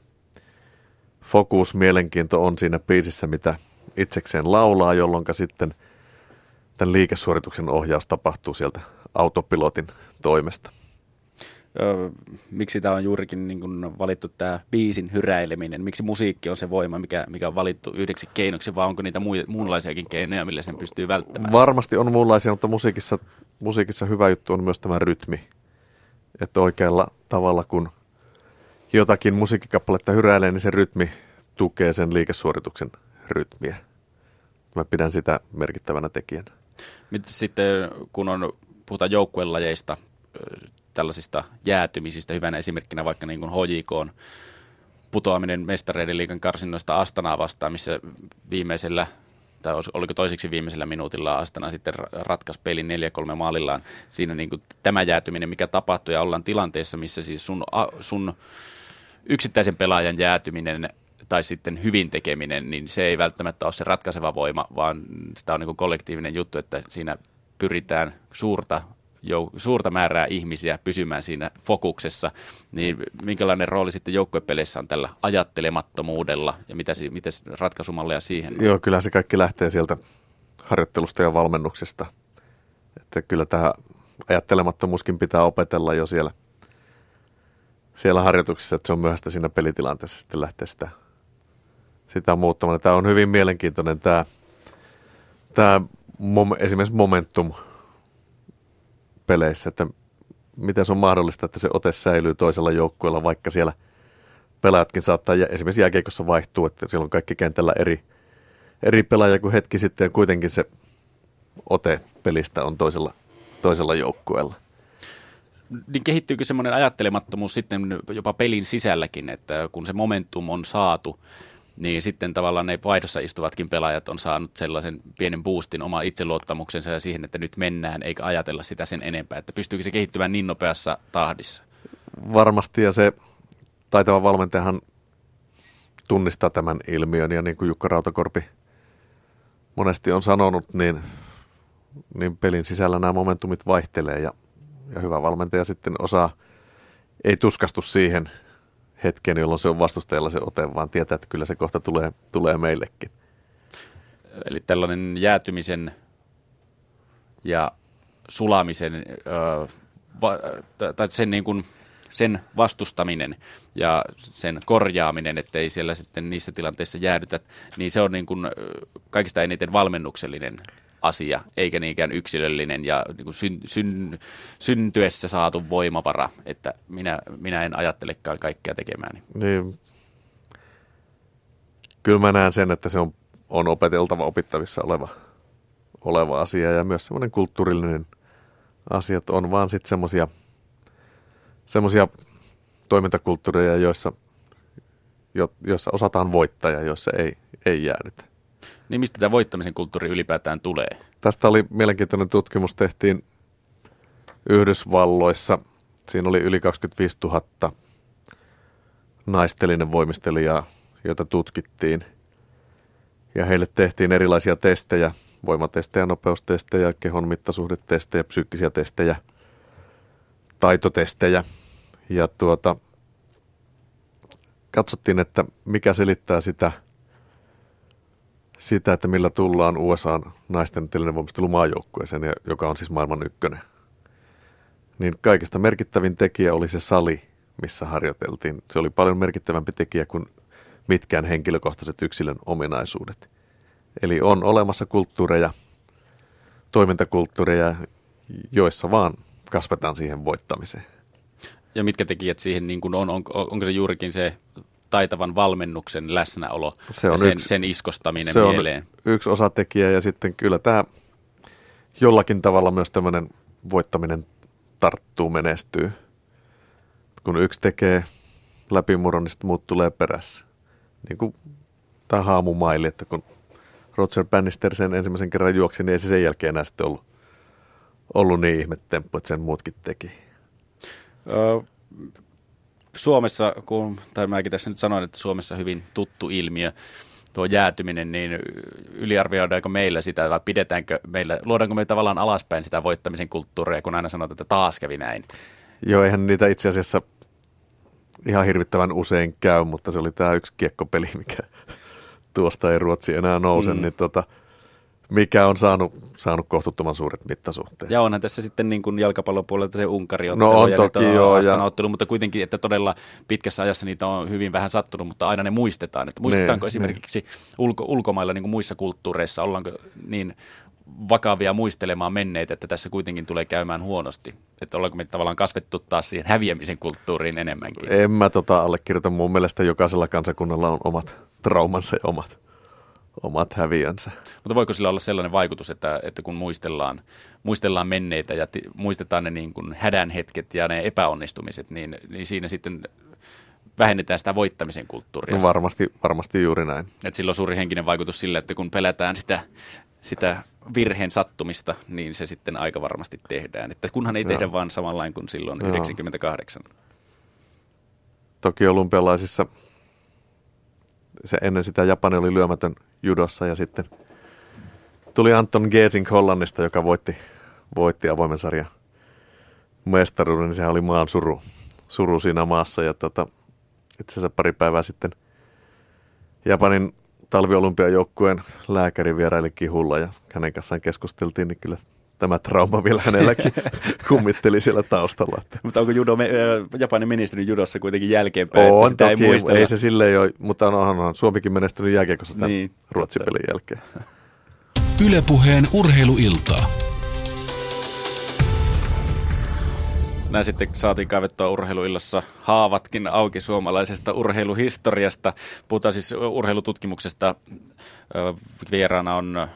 fokus, mielenkiinto on siinä biisissä, mitä itsekseen laulaa, jolloin sitten tämän liikesuorituksen ohjaus tapahtuu sieltä autopilotin toimesta. Ö, miksi tämä on juurikin niin kuin valittu tämä biisin hyräileminen? Miksi musiikki on se voima, mikä, mikä on valittu yhdeksi keinoksi, vai onko niitä muu, muunlaisiakin keinoja, millä sen pystyy välttämään? Varmasti on muunlaisia, mutta musiikissa, musiikissa hyvä juttu on myös tämä rytmi. Että oikealla tavalla, kun jotakin musiikkikappaletta hyräilee, niin se rytmi tukee sen liikesuorituksen rytmiä. Mä pidän sitä merkittävänä tekijänä. Mitä sitten, kun on, puhutaan joukkuelajeista, tällaisista jäätymisistä, hyvänä esimerkkinä vaikka niin kuin HJK on putoaminen mestareiden liikan karsinnoista Astanaa vastaan, missä viimeisellä tai oliko toiseksi viimeisellä minuutilla Astana sitten ratkaisi pelin 4-3 maalillaan. Siinä niin kuin tämä jäätyminen, mikä tapahtui ja ollaan tilanteessa, missä siis sun, sun yksittäisen pelaajan jäätyminen tai sitten hyvin tekeminen, niin se ei välttämättä ole se ratkaiseva voima, vaan sitä on niin kollektiivinen juttu, että siinä pyritään suurta jou, suurta määrää ihmisiä pysymään siinä fokuksessa, niin minkälainen rooli sitten joukkuepeleissä on tällä ajattelemattomuudella ja mitä, miten ratkaisumalleja siihen? Joo, kyllä se kaikki lähtee sieltä harjoittelusta ja valmennuksesta. Että kyllä tämä ajattelemattomuuskin pitää opetella jo siellä, siellä harjoituksessa, että se on myöhäistä siinä pelitilanteessa sitten lähteä sitä, sitä muuttamaan. Tämä on hyvin mielenkiintoinen tämä, tämä mom, esimerkiksi momentum peleissä, että miten se on mahdollista, että se ote säilyy toisella joukkueella, vaikka siellä pelaajatkin saattaa, esimerkiksi jääkeikossa vaihtuu, että siellä on kaikki kentällä eri, eri pelaajia kuin hetki sitten, ja kuitenkin se ote pelistä on toisella, toisella joukkueella. Niin kehittyykö semmoinen ajattelemattomuus sitten jopa pelin sisälläkin, että kun se momentum on saatu, niin sitten tavallaan ne vaihdossa istuvatkin pelaajat on saanut sellaisen pienen boostin oma itseluottamuksensa ja siihen, että nyt mennään, eikä ajatella sitä sen enempää, että pystyykö se kehittymään niin nopeassa tahdissa? Varmasti, ja se taitava valmentajahan tunnistaa tämän ilmiön, ja niin kuin Jukka Rautakorpi monesti on sanonut, niin, niin pelin sisällä nämä momentumit vaihtelee, ja, ja hyvä valmentaja sitten osaa, ei tuskastu siihen – hetken, jolloin se on vastustajalla se ote, vaan tietää, että kyllä se kohta tulee, tulee meillekin. Eli tällainen jäätymisen ja sulamisen, va, tai sen, niin kuin, sen vastustaminen ja sen korjaaminen, ettei siellä sitten niissä tilanteissa jäädytä, niin se on niin kuin kaikista eniten valmennuksellinen asia, eikä niinkään yksilöllinen ja niin kuin syn, syn, syntyessä saatu voimavara, että minä, minä en ajattelekaan kaikkea tekemään. Niin. Kyllä mä näen sen, että se on, on opeteltava, opittavissa oleva, oleva asia ja myös semmoinen kulttuurillinen asia, että on vaan sitten semmoisia semmoisia toimintakulttuureja, joissa, jo, joissa osataan voittaa ja joissa ei, ei jäädytä. Niin mistä tämä voittamisen kulttuuri ylipäätään tulee? Tästä oli mielenkiintoinen tutkimus, tehtiin Yhdysvalloissa. Siinä oli yli 25 000 naistelinen voimistelijaa, joita tutkittiin. Ja heille tehtiin erilaisia testejä, voimatestejä, nopeustestejä, kehon mittasuhdetestejä, psyykkisiä testejä, taitotestejä. Ja tuota, katsottiin, että mikä selittää sitä – sitä, että millä tullaan USA naisten televoimistelu maajoukkueeseen, joka on siis maailman ykkönen. Niin kaikista merkittävin tekijä oli se sali, missä harjoiteltiin. Se oli paljon merkittävämpi tekijä kuin mitkään henkilökohtaiset yksilön ominaisuudet. Eli on olemassa kulttuureja, toimintakulttuureja, joissa vaan kasvetaan siihen voittamiseen. Ja mitkä tekijät siihen niin kuin on? Onko, onko se juurikin se taitavan valmennuksen läsnäolo se on ja sen, yksi, sen iskostaminen se mieleen. on yksi osatekijä ja sitten kyllä tämä jollakin tavalla myös tämmöinen voittaminen tarttuu, menestyy. Kun yksi tekee läpimurron, niin muut tulee perässä. Niin kuin tämä haamumaili, että kun Roger Bannister sen ensimmäisen kerran juoksi, niin ei se sen jälkeen enää sitten ollut, ollut niin ihmetemppu, että sen muutkin teki. Öö, Suomessa, kun, tai mäkin tässä nyt sanoin, että Suomessa hyvin tuttu ilmiö, tuo jäätyminen, niin yliarvioidaanko meillä sitä vai pidetäänkö meillä, luodaanko me tavallaan alaspäin sitä voittamisen kulttuuria, kun aina sanotaan, että taas kävi näin? Joo, eihän niitä itse asiassa ihan hirvittävän usein käy, mutta se oli tämä yksi kiekkopeli, mikä tuosta ei Ruotsi enää nouse, mm. niin tota, mikä on saanut, saanut kohtuuttoman suuret mittasuhteet. Ja onhan tässä sitten niin kuin jalkapallon puolelta se Unkari No on ja toki on joo, ja- ottelu, mutta kuitenkin, että todella pitkässä ajassa niitä on hyvin vähän sattunut, mutta aina ne muistetaan. Että muistetaanko Niin, esimerkiksi ulko, ulkomailla niin kuin muissa kulttuureissa, ollaanko niin vakavia muistelemaan menneitä, että tässä kuitenkin tulee käymään huonosti? Että ollaanko me tavallaan kasvettu taas siihen häviämisen kulttuuriin enemmänkin? En mä tota allekirjoita. Mun mielestä jokaisella kansakunnalla on omat traumansa ja omat, omat häviönsä. Mutta voiko sillä olla sellainen vaikutus, että, että kun muistellaan, muistellaan menneitä ja ti, muistetaan ne niin kuin hädän hetket ja ne epäonnistumiset, niin, niin siinä sitten vähennetään sitä voittamisen kulttuuria. No varmasti, varmasti juuri näin. Et sillä on suuri henkinen vaikutus sille, että kun pelätään sitä, sitä virheen sattumista, niin se sitten aika varmasti tehdään. Että kunhan ei Joo. tehdä vaan samanlain kuin silloin Joo. 98. Toki olympialaisissa se ennen sitä Japani oli lyömätön judossa ja sitten tuli Anton Geesing Hollannista, joka voitti, voitti avoimen sarjan mestaruuden, niin sehän oli maan suru, suru siinä maassa. Ja tota, itse asiassa pari päivää sitten Japanin talviolympiajoukkueen lääkäri vieraili kihulla ja hänen kanssaan keskusteltiin, niin kyllä tämä trauma vielä hänelläkin kummitteli siellä taustalla. Mutta onko judo, äh, Japanin menestynyt judossa kuitenkin jälkeenpäin? on sitä toki, ei muistella? ei se silleen ole, mutta onhan on Suomikin menestynyt jääkiekossa tämän Niin, Ruotsin pelin jälkeen. Ylepuheen urheiluiltaa. Näin sitten saatiin kaivettua urheiluillassa haavatkin auki suomalaisesta urheiluhistoriasta. Puhutaan siis urheilututkimuksesta. Vieraana on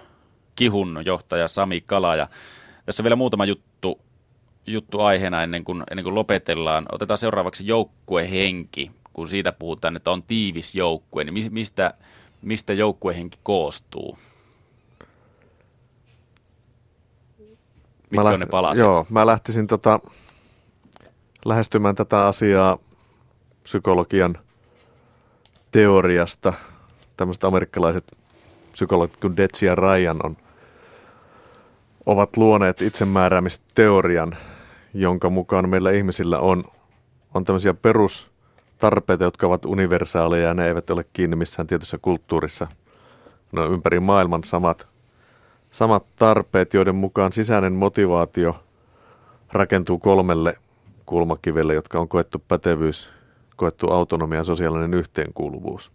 Kihun johtaja Sami Kala. Ja tässä on vielä muutama juttu, juttu aiheena ennen kuin, ennen kuin lopetellaan. Otetaan seuraavaksi joukkuehenki. Kun siitä puhutaan, että on tiivis joukkue, niin mi- mistä, mistä joukkuehenki koostuu? Mitkä Mä on ne läht- palaset? Joo, mä lähtisin tota, lähestymään tätä asiaa psykologian teoriasta. Tämmöiset amerikkalaiset psykologit kuin Detsi ja Ryan on, ovat luoneet itsemääräämisteorian, jonka mukaan meillä ihmisillä on, on tämmöisiä perustarpeita, jotka ovat universaaleja ja ne eivät ole kiinni missään tietyssä kulttuurissa. Ne on ympäri maailman samat, samat tarpeet, joiden mukaan sisäinen motivaatio rakentuu kolmelle kulmakivelle, jotka on koettu pätevyys, koettu autonomia ja sosiaalinen yhteenkuuluvuus,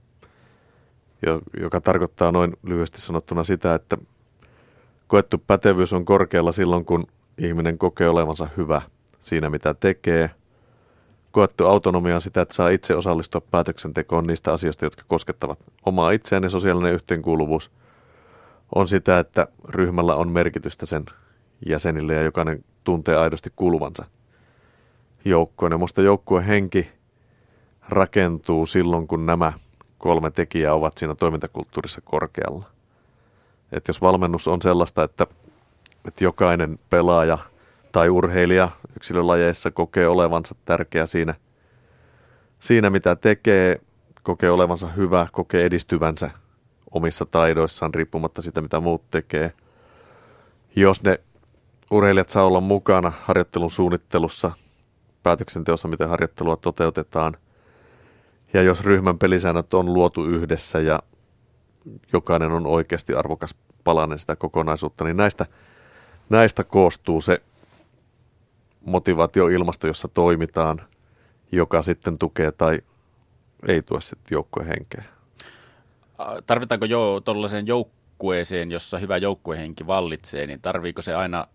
jo- joka tarkoittaa noin lyhyesti sanottuna sitä, että koettu pätevyys on korkealla silloin, kun ihminen kokee olevansa hyvä siinä, mitä tekee. Koettu autonomia on sitä, että saa itse osallistua päätöksentekoon niistä asioista, jotka koskettavat omaa itseään ja sosiaalinen yhteenkuuluvuus on sitä, että ryhmällä on merkitystä sen jäsenille ja jokainen tuntee aidosti kuuluvansa joukkoon. Ja musta joukkueen henki rakentuu silloin, kun nämä kolme tekijää ovat siinä toimintakulttuurissa korkealla. Et jos valmennus on sellaista, että, että jokainen pelaaja tai urheilija yksilölajeissa kokee olevansa tärkeä siinä, siinä, mitä tekee, kokee olevansa hyvä, kokee edistyvänsä omissa taidoissaan riippumatta siitä, mitä muut tekee. Jos ne urheilijat saa olla mukana harjoittelun suunnittelussa, päätöksenteossa, miten harjoittelua toteutetaan, ja jos ryhmän pelisäännöt on luotu yhdessä ja jokainen on oikeasti arvokas palanen sitä kokonaisuutta, niin näistä, näistä koostuu se motivaatioilmasto, jossa toimitaan, joka sitten tukee tai ei tue sitten joukkojen henkeä. Tarvitaanko jo tuollaiseen joukkueeseen, jossa hyvä joukkuehenki vallitsee, niin tarviiko se aina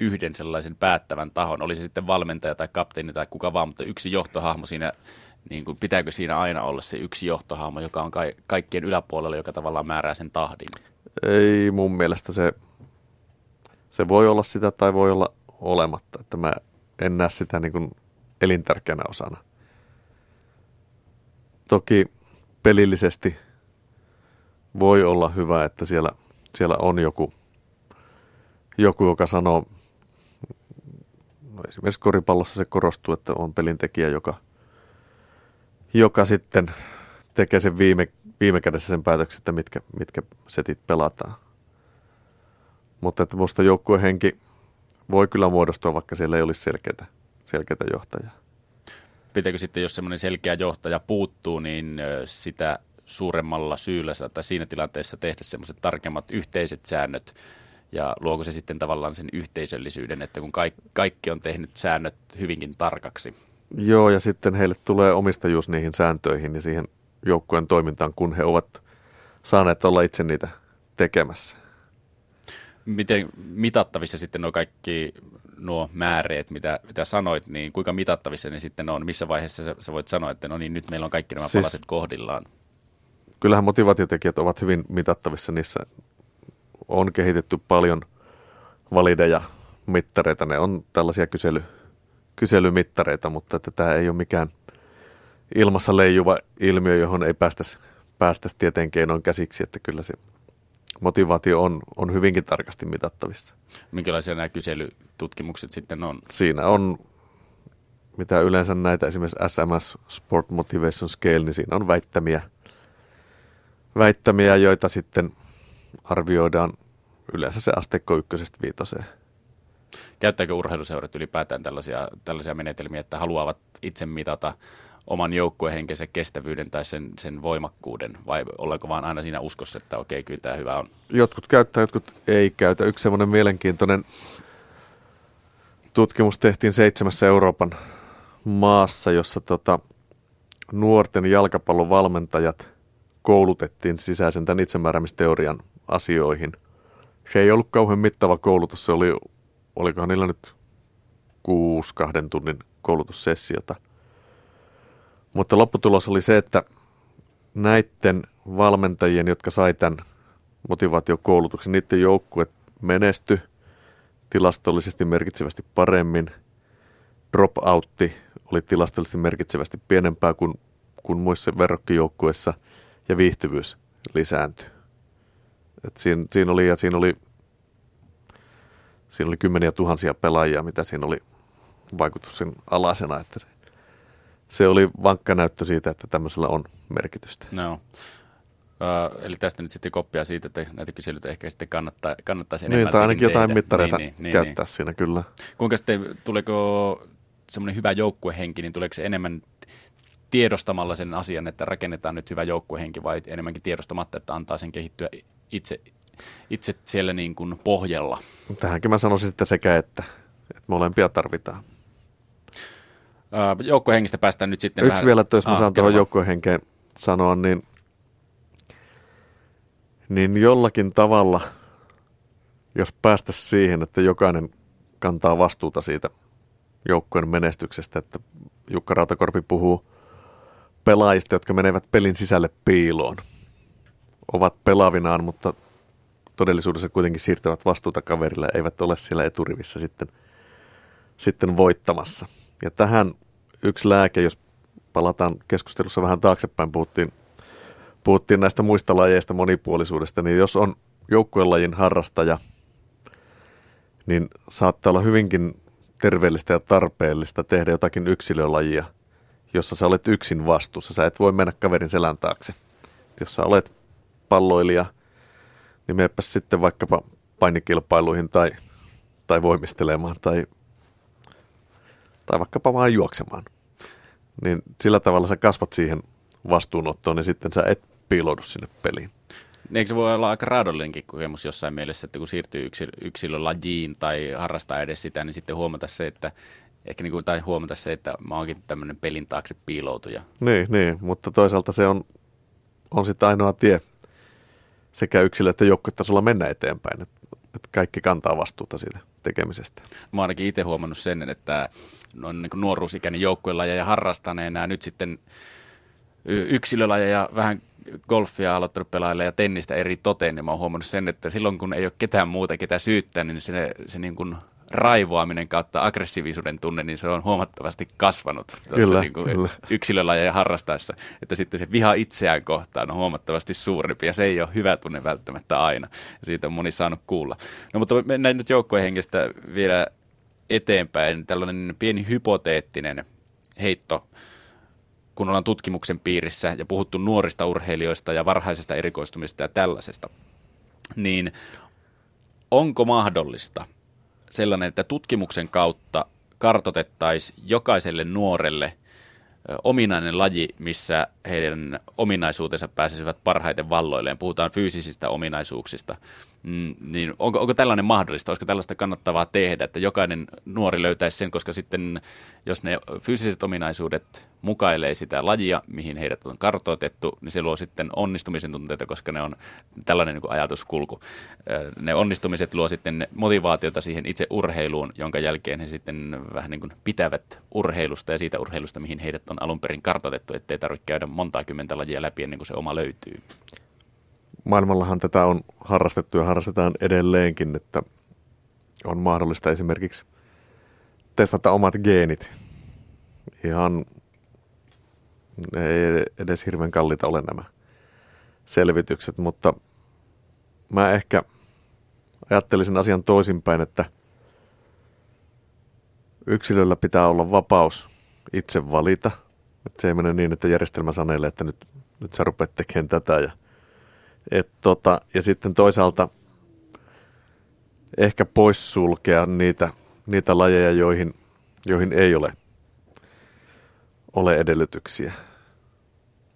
yhden sellaisen päättävän tahon, oli se sitten valmentaja tai kapteeni tai kuka vaan, mutta yksi johtohahmo siinä, niin kuin, pitääkö siinä aina olla se yksi johtohahmo, joka on ka- kaikkien yläpuolella, joka tavallaan määrää sen tahdin? Ei mun mielestä se, se voi olla sitä tai voi olla olematta, että mä en näe sitä niin kuin elintärkeänä osana. Toki pelillisesti voi olla hyvä, että siellä, siellä on joku, joku, joka sanoo, no esimerkiksi koripallossa se korostuu, että on pelintekijä, joka, joka sitten tekee sen viime, viime kädessä sen päätöksen, että mitkä, mitkä setit pelataan. Mutta että musta joukkuehenki voi kyllä muodostua, vaikka siellä ei olisi selkeää, selkeää johtajaa. Pitääkö sitten, jos semmoinen selkeä johtaja puuttuu, niin sitä suuremmalla syyllä tai siinä tilanteessa tehdä semmoiset tarkemmat yhteiset säännöt ja luoko se sitten tavallaan sen yhteisöllisyyden, että kun kaikki, kaikki on tehnyt säännöt hyvinkin tarkaksi. Joo, ja sitten heille tulee omistajuus niihin sääntöihin ja siihen joukkueen toimintaan, kun he ovat saaneet olla itse niitä tekemässä. Miten mitattavissa sitten nuo kaikki nuo määreet, mitä, mitä sanoit, niin kuinka mitattavissa ne sitten on? Missä vaiheessa sä, sä voit sanoa, että no niin, nyt meillä on kaikki nämä siis, palaset kohdillaan? Kyllähän motivaatiotekijät ovat hyvin mitattavissa. Niissä on kehitetty paljon valideja mittareita. Ne on tällaisia kysely, kyselymittareita, mutta että tämä ei ole mikään ilmassa leijuva ilmiö, johon ei päästäisi päästäisi tieteen keinoin käsiksi, että kyllä se motivaatio on, on hyvinkin tarkasti mitattavissa. Minkälaisia nämä kyselytutkimukset sitten on? Siinä on, mitä yleensä näitä esimerkiksi SMS Sport Motivation Scale, niin siinä on väittämiä, väittämiä joita sitten arvioidaan yleensä se asteikko ykkösestä viitoseen. Käyttääkö urheiluseurat ylipäätään tällaisia, tällaisia menetelmiä, että haluavat itse mitata oman joukkuehenkensä kestävyyden tai sen, sen voimakkuuden, vai ollaanko vaan aina siinä uskossa, että okei, kyllä tämä hyvä on? Jotkut käyttää, jotkut ei käytä. Yksi semmoinen mielenkiintoinen tutkimus tehtiin seitsemässä Euroopan maassa, jossa tota, nuorten jalkapallon valmentajat koulutettiin sisäisen tämän itsemääräämisteorian asioihin. Se ei ollut kauhean mittava koulutus, se oli, olikohan niillä nyt kuusi kahden tunnin koulutussessiota – mutta lopputulos oli se, että näiden valmentajien, jotka sai tämän motivaatiokoulutuksen, niiden joukkue menesty tilastollisesti merkitsevästi paremmin. Dropoutti oli tilastollisesti merkitsevästi pienempää kuin, kuin muissa verrokkijoukkueissa ja viihtyvyys lisääntyi. Et siinä, siinä, oli, ja siinä, oli, siinä oli kymmeniä tuhansia pelaajia, mitä siinä oli vaikutus sen alasena, että se se oli vankka näyttö siitä, että tämmöisellä on merkitystä. No. Uh, eli tästä nyt sitten koppia siitä, että näitä kyselyitä ehkä sitten kannattaa, kannattaisi enemmän Niin, tai ainakin tehdä. jotain mittareita niin, niin, niin, käyttää niin. siinä kyllä. Kuinka sitten, tuleeko semmoinen hyvä joukkuehenki, niin tuleeko se enemmän tiedostamalla sen asian, että rakennetaan nyt hyvä joukkuehenki vai enemmänkin tiedostamatta, että antaa sen kehittyä itse, itse siellä niin kuin pohjalla? Tähänkin mä sanoisin että sekä, että, että molempia tarvitaan. Joukkohengistä päästään nyt sitten Yksi vähän... vielä, että jos mä saan tuohon joukkohenkeen sanoa, niin, niin jollakin tavalla, jos päästä siihen, että jokainen kantaa vastuuta siitä joukkojen menestyksestä, että Jukka Rautakorpi puhuu pelaajista, jotka menevät pelin sisälle piiloon, ovat pelavinaan, mutta todellisuudessa kuitenkin siirtävät vastuuta kaverille, eivät ole siellä eturivissä sitten, sitten voittamassa. Ja tähän yksi lääke, jos palataan keskustelussa vähän taaksepäin, puhuttiin, puhuttiin näistä muista lajeista monipuolisuudesta, niin jos on joukkuelajin harrastaja, niin saattaa olla hyvinkin terveellistä ja tarpeellista tehdä jotakin yksilölajia, jossa sä olet yksin vastuussa. Sä et voi mennä kaverin selän taakse. Jos sä olet palloilija, niin meepä sitten vaikkapa painikilpailuihin tai, tai voimistelemaan tai tai vaikkapa vaan juoksemaan. Niin sillä tavalla sä kasvat siihen vastuunottoon, niin sitten sä et piiloudu sinne peliin. Niin eikö se voi olla aika raadollinenkin kokemus jossain mielessä, että kun siirtyy yksilölajiin tai harrastaa edes sitä, niin sitten huomata se, että ehkä niin kuin, tai huomata se, että mä oonkin tämmöinen pelin taakse piiloutuja. Niin, niin, mutta toisaalta se on, on sitten ainoa tie sekä yksilö että joukkuetasolla mennä eteenpäin, että, että kaikki kantaa vastuuta siitä tekemisestä. Mä ainakin itse huomannut sen, että on niin nuoruusikäinen joukkuelajeja harrastaneena ja nyt sitten yksilölajeja vähän golfia aloittanut pelailla ja tennistä eri toteen, niin mä oon huomannut sen, että silloin kun ei ole ketään muuta, ketä syyttää, niin se, se niin kuin raivoaminen kautta aggressiivisuuden tunne, niin se on huomattavasti kasvanut kyllä, niin kuin kyllä. yksilölajeja harrastaessa. Että sitten se viha itseään kohtaan on huomattavasti suurempi ja se ei ole hyvä tunne välttämättä aina. Ja siitä on moni saanut kuulla. No mutta mennään nyt joukkuehengestä vielä eteenpäin. Tällainen pieni hypoteettinen heitto kun ollaan tutkimuksen piirissä ja puhuttu nuorista urheilijoista ja varhaisesta erikoistumista ja tällaisesta, niin onko mahdollista – sellainen, että tutkimuksen kautta kartotettaisiin jokaiselle nuorelle ominainen laji, missä heidän ominaisuutensa pääsisivät parhaiten valloilleen. Puhutaan fyysisistä ominaisuuksista. Mm, niin onko, onko tällainen mahdollista? Olisiko tällaista kannattavaa tehdä, että jokainen nuori löytäisi sen, koska sitten jos ne fyysiset ominaisuudet mukailee sitä lajia, mihin heidät on kartoitettu, niin se luo sitten onnistumisen tunteita, koska ne on tällainen niin ajatuskulku. Ne onnistumiset luo sitten motivaatiota siihen itse urheiluun, jonka jälkeen he sitten vähän niin kuin pitävät urheilusta ja siitä urheilusta, mihin heidät on alun perin kartoitettu, ettei tarvitse käydä montaa kymmentä lajia läpi ennen kuin se oma löytyy. Maailmallahan tätä on harrastettu ja harrastetaan edelleenkin, että on mahdollista esimerkiksi testata omat geenit ihan ne ei edes hirveän kalliita ole nämä selvitykset, mutta mä ehkä ajattelisin asian toisinpäin, että yksilöllä pitää olla vapaus itse valita. Että se ei mene niin, että järjestelmä sanelee, että nyt, nyt sä rupeat tekemään tätä. Ja, et tota, ja sitten toisaalta ehkä poissulkea niitä, niitä lajeja, joihin, joihin ei ole, ole edellytyksiä.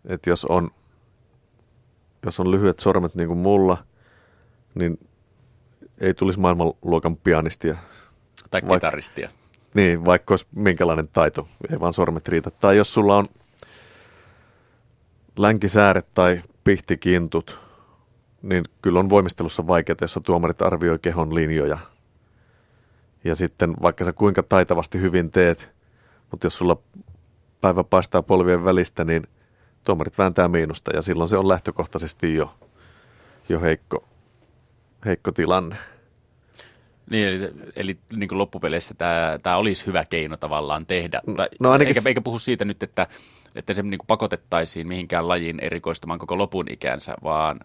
Että jos on, jos on lyhyet sormet niin kuin mulla, niin ei tulisi maailmanluokan pianistia. Tai Vaik- kitaristia. Niin, vaikka olisi minkälainen taito, ei vaan sormet riitä. Tai jos sulla on länkisääret tai pihtikintut, niin kyllä on voimistelussa vaikeaa, jos tuomarit arvioi kehon linjoja. Ja sitten vaikka sä kuinka taitavasti hyvin teet, mutta jos sulla päivä paistaa polvien välistä, niin tuomarit vääntää miinusta ja silloin se on lähtökohtaisesti jo, jo heikko, heikko tilanne. Niin, eli, eli niin kuin loppupeleissä tämä, tämä olisi hyvä keino tavallaan tehdä. No, ainakin... eikä, eikä puhu siitä nyt, että, että se niin kuin pakotettaisiin mihinkään lajiin erikoistumaan koko lopun ikänsä, vaan,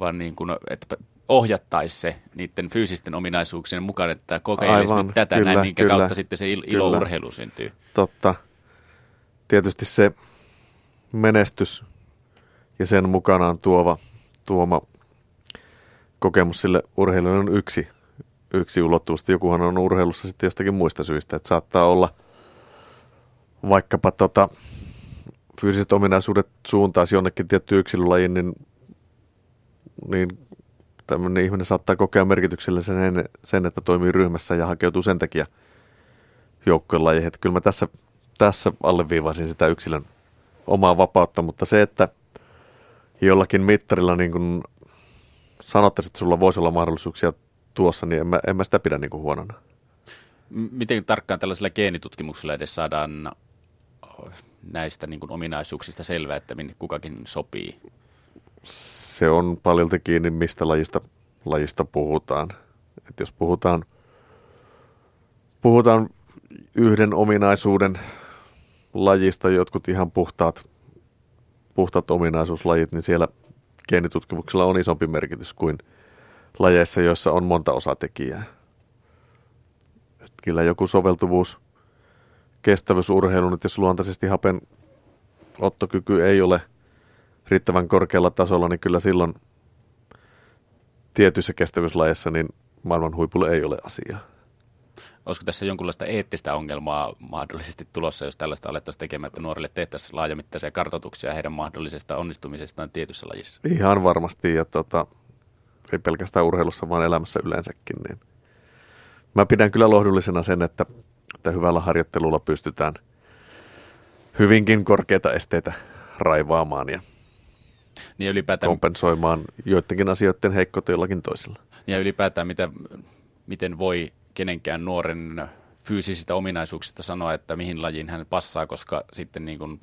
vaan niin kuin, että ohjattaisi se niiden fyysisten ominaisuuksien mukaan, että kokeilisi nyt tätä kyllä, näin, minkä kyllä, kautta sitten se ilo kyllä. urheilu syntyy. Totta. Tietysti se menestys ja sen mukanaan tuova, tuoma kokemus sille urheilijalle on yksi, yksi ulottuvuus. Jokuhan on urheilussa sitten jostakin muista syistä, että saattaa olla vaikkapa tota, fyysiset ominaisuudet suuntaisi jonnekin tietty yksilölajiin, niin, niin tämmöinen ihminen saattaa kokea merkityksellä sen, sen, että toimii ryhmässä ja hakeutuu sen takia joukkojen lajeihin. Kyllä mä tässä, tässä alleviivaisin sitä yksilön omaa vapautta, mutta se, että jollakin mittarilla niin kuin sanottaisiin, että sulla voisi olla mahdollisuuksia tuossa, niin en mä, en mä sitä pidä niin kuin huonona. Miten tarkkaan tällaisella geenitutkimuksella edes saadaan näistä niin kuin ominaisuuksista selvää, että minne kukakin sopii? Se on paljolti kiinni, mistä lajista, lajista puhutaan. Et jos puhutaan, puhutaan yhden ominaisuuden lajista jotkut ihan puhtaat, puhtaat ominaisuuslajit, niin siellä geenitutkimuksella on isompi merkitys kuin lajeissa, joissa on monta osatekijää. Et kyllä joku soveltuvuus, kestävyysurheilu, että jos luontaisesti hapen ottokyky ei ole riittävän korkealla tasolla, niin kyllä silloin tietyissä kestävyyslajeissa niin maailman huipulle ei ole asiaa. Olisiko tässä jonkunlaista eettistä ongelmaa mahdollisesti tulossa, jos tällaista alettaisiin tekemään, että nuorille tehtäisiin laajamittaisia kartoituksia heidän mahdollisesta onnistumisestaan tietyssä lajissa? Ihan varmasti, ja tota, ei pelkästään urheilussa, vaan elämässä yleensäkin. Niin. Mä pidän kyllä lohdullisena sen, että, että hyvällä harjoittelulla pystytään hyvinkin korkeita esteitä raivaamaan ja niin ylipäätään, kompensoimaan joidenkin asioiden heikkoutta jollakin toisella. Ja ylipäätään, mitä, miten voi kenenkään nuoren fyysisistä ominaisuuksista sanoa, että mihin lajiin hän passaa, koska sitten niin kuin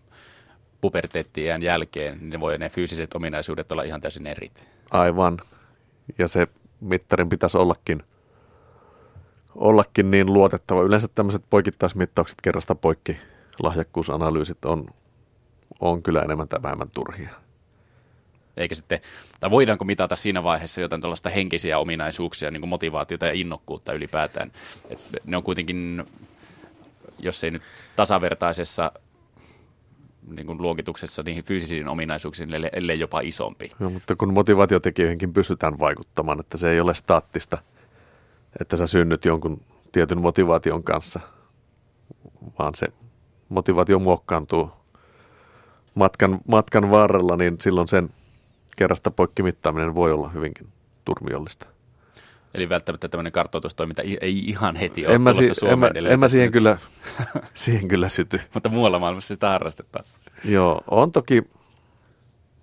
puberteettien jälkeen niin ne voi ne fyysiset ominaisuudet olla ihan täysin eri. Aivan. Ja se mittarin pitäisi ollakin, ollakin niin luotettava. Yleensä tämmöiset poikittaismittaukset kerrasta poikki lahjakkuusanalyysit on, on kyllä enemmän tai vähemmän turhia eikä sitten, tai voidaanko mitata siinä vaiheessa jotain tällaista henkisiä ominaisuuksia, niin kuin motivaatiota ja innokkuutta ylipäätään. Et ne on kuitenkin, jos ei nyt tasavertaisessa niin kuin luokituksessa niihin fyysisiin ominaisuuksiin, ellei jopa isompi. No, mutta kun motivaatiotekijöihinkin pystytään vaikuttamaan, että se ei ole staattista, että sä synnyt jonkun tietyn motivaation kanssa, vaan se motivaatio muokkaantuu matkan, matkan varrella, niin silloin sen kerrasta poikkimittaaminen voi olla hyvinkin turmiollista. Eli välttämättä tämmöinen kartoitustoiminta ei ihan heti ole en mä, si- en mä, en mä siihen, kyllä, siihen kyllä syty. Mutta muualla maailmassa sitä harrastetaan. Joo, on toki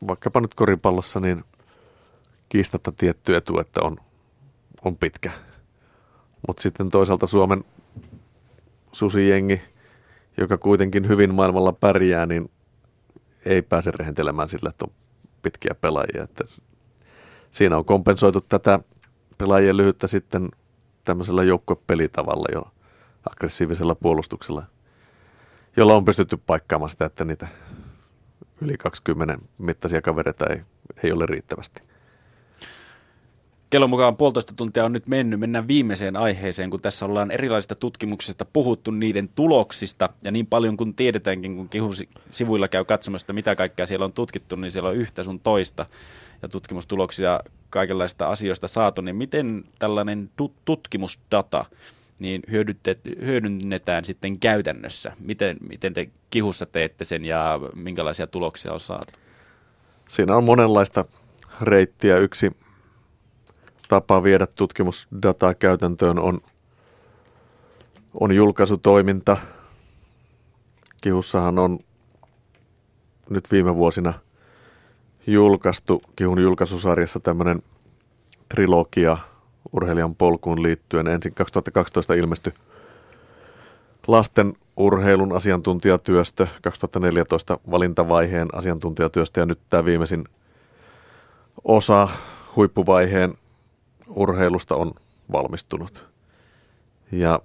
vaikkapa nyt koripallossa niin kiistatta tietty etu, että on, on pitkä. Mutta sitten toisaalta Suomen susijengi, joka kuitenkin hyvin maailmalla pärjää, niin ei pääse rehentelemään sillä, että on pitkiä pelaajia. Että siinä on kompensoitu tätä pelaajien lyhyttä sitten tämmöisellä joukkuepelitavalla jo aggressiivisella puolustuksella, jolla on pystytty paikkaamaan sitä, että niitä yli 20 mittaisia kavereita ei, ei ole riittävästi. Kellon mukaan puolitoista tuntia on nyt mennyt. Mennään viimeiseen aiheeseen, kun tässä ollaan erilaisista tutkimuksista puhuttu niiden tuloksista. Ja niin paljon kuin tiedetäänkin, kun kihun sivuilla käy katsomassa, mitä kaikkea siellä on tutkittu, niin siellä on yhtä sun toista. Ja tutkimustuloksia kaikenlaista asioista saatu. Niin miten tällainen tutkimusdata niin hyödynnetään sitten käytännössä? Miten, miten te kihussa teette sen ja minkälaisia tuloksia on saatu? Siinä on monenlaista reittiä. Yksi tapa viedä tutkimusdataa käytäntöön on, on julkaisutoiminta. Kihussahan on nyt viime vuosina julkaistu Kihun julkaisusarjassa tämmöinen trilogia urheilijan polkuun liittyen. Ensin 2012 ilmestyi lasten urheilun asiantuntijatyöstö, 2014 valintavaiheen asiantuntijatyöstö ja nyt tämä viimeisin osa huippuvaiheen urheilusta on valmistunut. Ja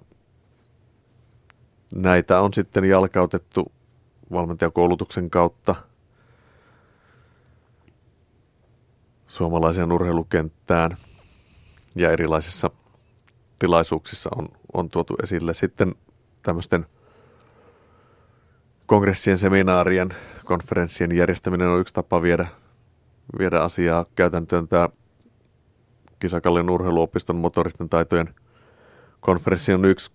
näitä on sitten jalkautettu valmentajakoulutuksen kautta suomalaiseen urheilukenttään ja erilaisissa tilaisuuksissa on, on tuotu esille. Sitten tämmöisten kongressien, seminaarien, konferenssien järjestäminen on yksi tapa viedä, viedä asiaa käytäntöön. Tämä Kisakallion urheiluopiston motoristen taitojen konferenssi on yksi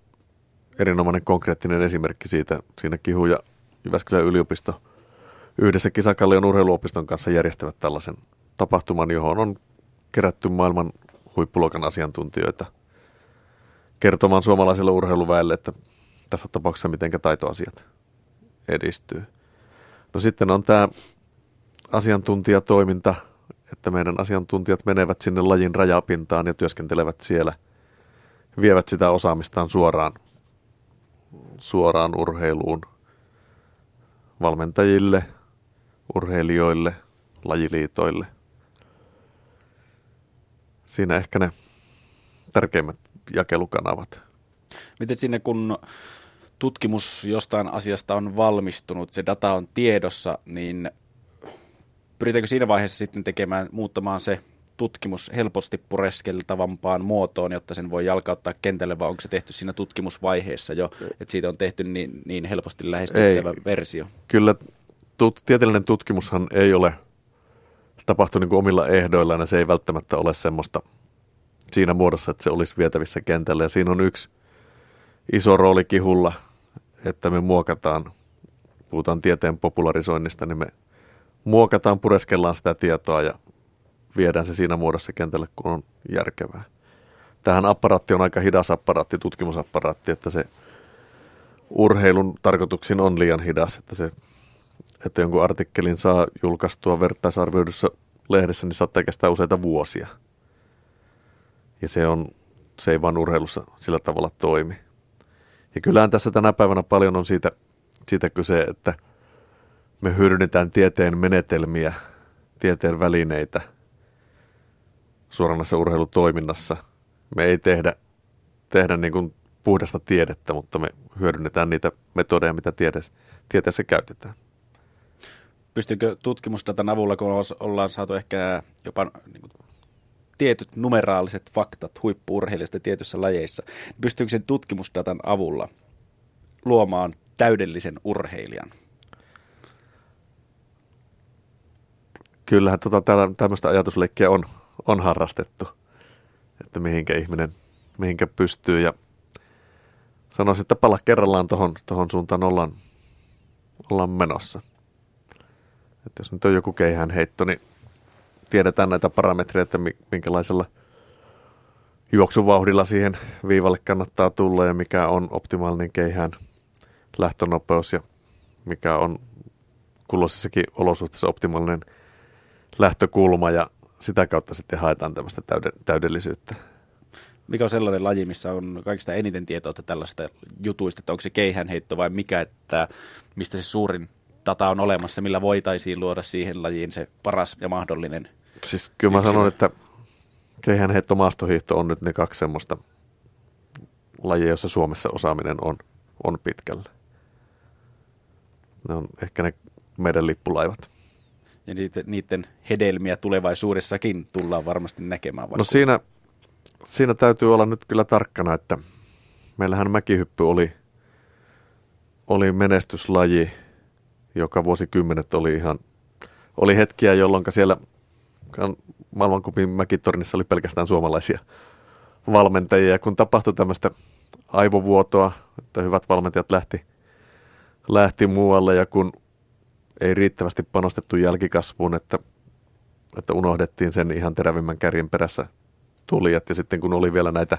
erinomainen konkreettinen esimerkki siitä. Siinä Kihu ja Jyväskylän yliopisto yhdessä Kisakallion urheiluopiston kanssa järjestävät tällaisen tapahtuman, johon on kerätty maailman huippuluokan asiantuntijoita kertomaan suomalaiselle urheiluväelle, että tässä tapauksessa miten taitoasiat edistyy. No sitten on tämä asiantuntijatoiminta, että meidän asiantuntijat menevät sinne lajin rajapintaan ja työskentelevät siellä, vievät sitä osaamistaan suoraan, suoraan urheiluun valmentajille, urheilijoille, lajiliitoille. Siinä ehkä ne tärkeimmät jakelukanavat. Miten sinne, kun tutkimus jostain asiasta on valmistunut, se data on tiedossa, niin pyritäänkö siinä vaiheessa sitten tekemään, muuttamaan se tutkimus helposti pureskeltavampaan muotoon, jotta sen voi jalkauttaa kentälle, vai onko se tehty siinä tutkimusvaiheessa jo, että siitä on tehty niin, niin helposti lähestyttävä ei, versio? Kyllä tut, tieteellinen tutkimushan ei ole tapahtunut niin kuin omilla ehdoillaan, ja se ei välttämättä ole semmoista siinä muodossa, että se olisi vietävissä kentälle. Ja siinä on yksi iso rooli kihulla, että me muokataan, puhutaan tieteen popularisoinnista, niin me muokataan, pureskellaan sitä tietoa ja viedään se siinä muodossa kentälle, kun on järkevää. Tähän apparaatti on aika hidas apparaatti, tutkimusapparaatti, että se urheilun tarkoituksiin on liian hidas, että, se, että jonkun artikkelin saa julkaistua vertaisarvioidussa lehdessä, niin saattaa kestää useita vuosia. Ja se, on, se ei vaan urheilussa sillä tavalla toimi. Ja kyllähän tässä tänä päivänä paljon on siitä, siitä kyse, että me hyödynnetään tieteen menetelmiä, tieteen välineitä suoranaisessa urheilutoiminnassa. Me ei tehdä, tehdä niin kuin puhdasta tiedettä, mutta me hyödynnetään niitä metodeja, mitä tieteessä, tieteessä käytetään. Pystyykö tutkimusdatan avulla, kun ollaan saatu ehkä jopa niin kuin tietyt numeraaliset faktat huippuurheilijasta tietyissä lajeissa, niin pystyykö sen tutkimusdatan avulla luomaan täydellisen urheilijan? Kyllähän tota, tämmöistä ajatusleikkiä on, on harrastettu, että mihinkä ihminen mihinkä pystyy. Ja sanoisin, että pala kerrallaan tuohon tohon suuntaan ollaan, ollaan menossa. Että jos nyt on joku keihään heitto, niin tiedetään näitä parametreja, että minkälaisella juoksuvauhdilla siihen viivalle kannattaa tulla ja mikä on optimaalinen keihään lähtönopeus ja mikä on kulloisissakin olosuhteissa optimaalinen lähtökulma ja sitä kautta sitten haetaan tämmöistä täydellisyyttä. Mikä on sellainen laji, missä on kaikista eniten tietoa tällaista jutuista, että onko se keihänheitto vai mikä, että mistä se suurin data on olemassa, millä voitaisiin luoda siihen lajiin se paras ja mahdollinen. Siis kyllä mä sanon, että keihänheitto, maastohiihto on nyt ne kaksi semmoista lajia, jossa Suomessa osaaminen on, on pitkällä. Ne on ehkä ne meidän lippulaivat. Ja niiden, niiden hedelmiä tulevaisuudessakin tullaan varmasti näkemään. No siinä, siinä täytyy olla nyt kyllä tarkkana, että meillähän mäkihyppy oli, oli menestyslaji, joka vuosikymmenet oli ihan, oli hetkiä, jolloin siellä maailmankupin mäkitornissa oli pelkästään suomalaisia valmentajia. Ja kun tapahtui tämmöistä aivovuotoa, että hyvät valmentajat lähti, lähti muualle ja kun ei riittävästi panostettu jälkikasvuun, että, että unohdettiin sen ihan terävimmän kärjen perässä tulijat. Ja sitten kun oli vielä näitä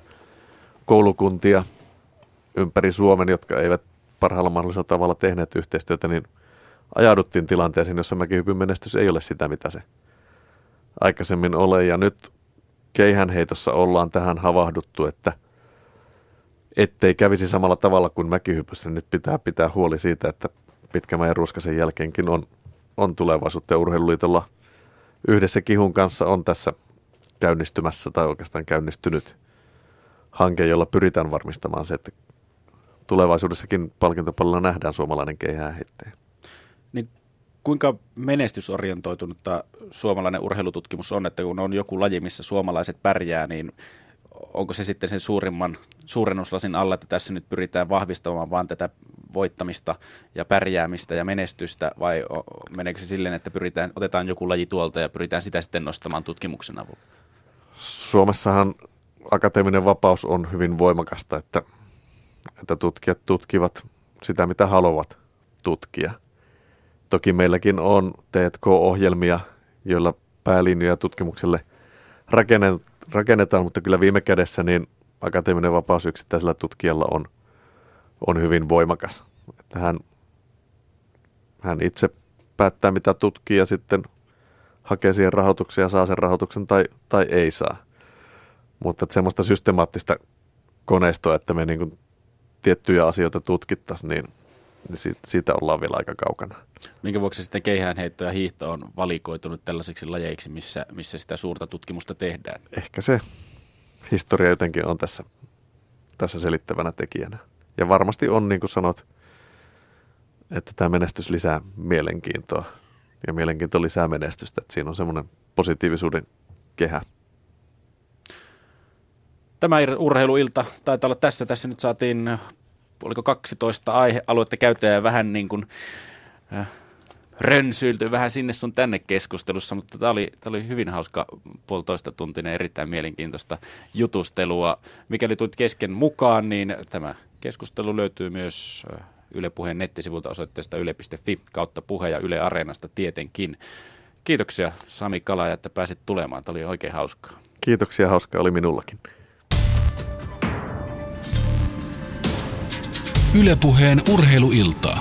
koulukuntia ympäri Suomen, jotka eivät parhaalla mahdollisella tavalla tehneet yhteistyötä, niin ajauduttiin tilanteeseen, jossa mäkihypyn menestys ei ole sitä, mitä se aikaisemmin ole. Ja nyt keihänheitossa ollaan tähän havahduttu, että ettei kävisi samalla tavalla kuin mäkihypyssä, niin nyt pitää pitää huoli siitä, että Pitkämäen Ruskasen jälkeenkin on, on tulevaisuutta ja Urheiluliitolla yhdessä Kihun kanssa on tässä käynnistymässä tai oikeastaan käynnistynyt hanke, jolla pyritään varmistamaan se, että tulevaisuudessakin palkintopallilla nähdään suomalainen keihääheittäjä. Niin kuinka menestysorientoitunutta suomalainen urheilututkimus on, että kun on joku laji, missä suomalaiset pärjää, niin onko se sitten sen suurimman suurennuslasin alla, että tässä nyt pyritään vahvistamaan vaan tätä voittamista ja pärjäämistä ja menestystä, vai meneekö se silleen, että pyritään, otetaan joku laji tuolta ja pyritään sitä sitten nostamaan tutkimuksen avulla? Suomessahan akateeminen vapaus on hyvin voimakasta, että, että tutkijat tutkivat sitä, mitä haluavat tutkia. Toki meilläkin on T&K-ohjelmia, joilla päälinjoja tutkimukselle rakennetaan, mutta kyllä viime kädessä niin akateeminen vapaus yksittäisellä tutkijalla on, on hyvin voimakas. Että hän, hän itse päättää, mitä tutkii ja sitten hakee siihen rahoituksen ja saa sen rahoituksen tai, tai ei saa. Mutta että semmoista systemaattista koneistoa, että me niin tiettyjä asioita tutkittaisiin, niin siitä, siitä ollaan vielä aika kaukana. Minkä vuoksi sitten keihäänheitto ja hiihto on valikoitunut tällaisiksi lajeiksi, missä, missä sitä suurta tutkimusta tehdään? Ehkä se historia jotenkin on tässä, tässä selittävänä tekijänä. Ja varmasti on, niin kuin sanot, että tämä menestys lisää mielenkiintoa ja mielenkiinto lisää menestystä. Että siinä on semmoinen positiivisuuden kehä. Tämä urheiluilta taitaa olla tässä. Tässä nyt saatiin, oliko 12 aihealuetta käyttää ja vähän niin kuin, äh, rönsyilty vähän sinne sun tänne keskustelussa, mutta tämä oli, oli hyvin hauska puolitoista tuntinen erittäin mielenkiintoista jutustelua. Mikäli tulit kesken mukaan, niin tämä keskustelu löytyy myös äh, Yle Puheen nettisivulta osoitteesta yle.fi kautta puhe ja Yle Areenasta tietenkin. Kiitoksia Sami Kala, että pääsit tulemaan. Tämä oli oikein hauskaa. Kiitoksia, hauskaa oli minullakin. Ylepuheen urheiluilta.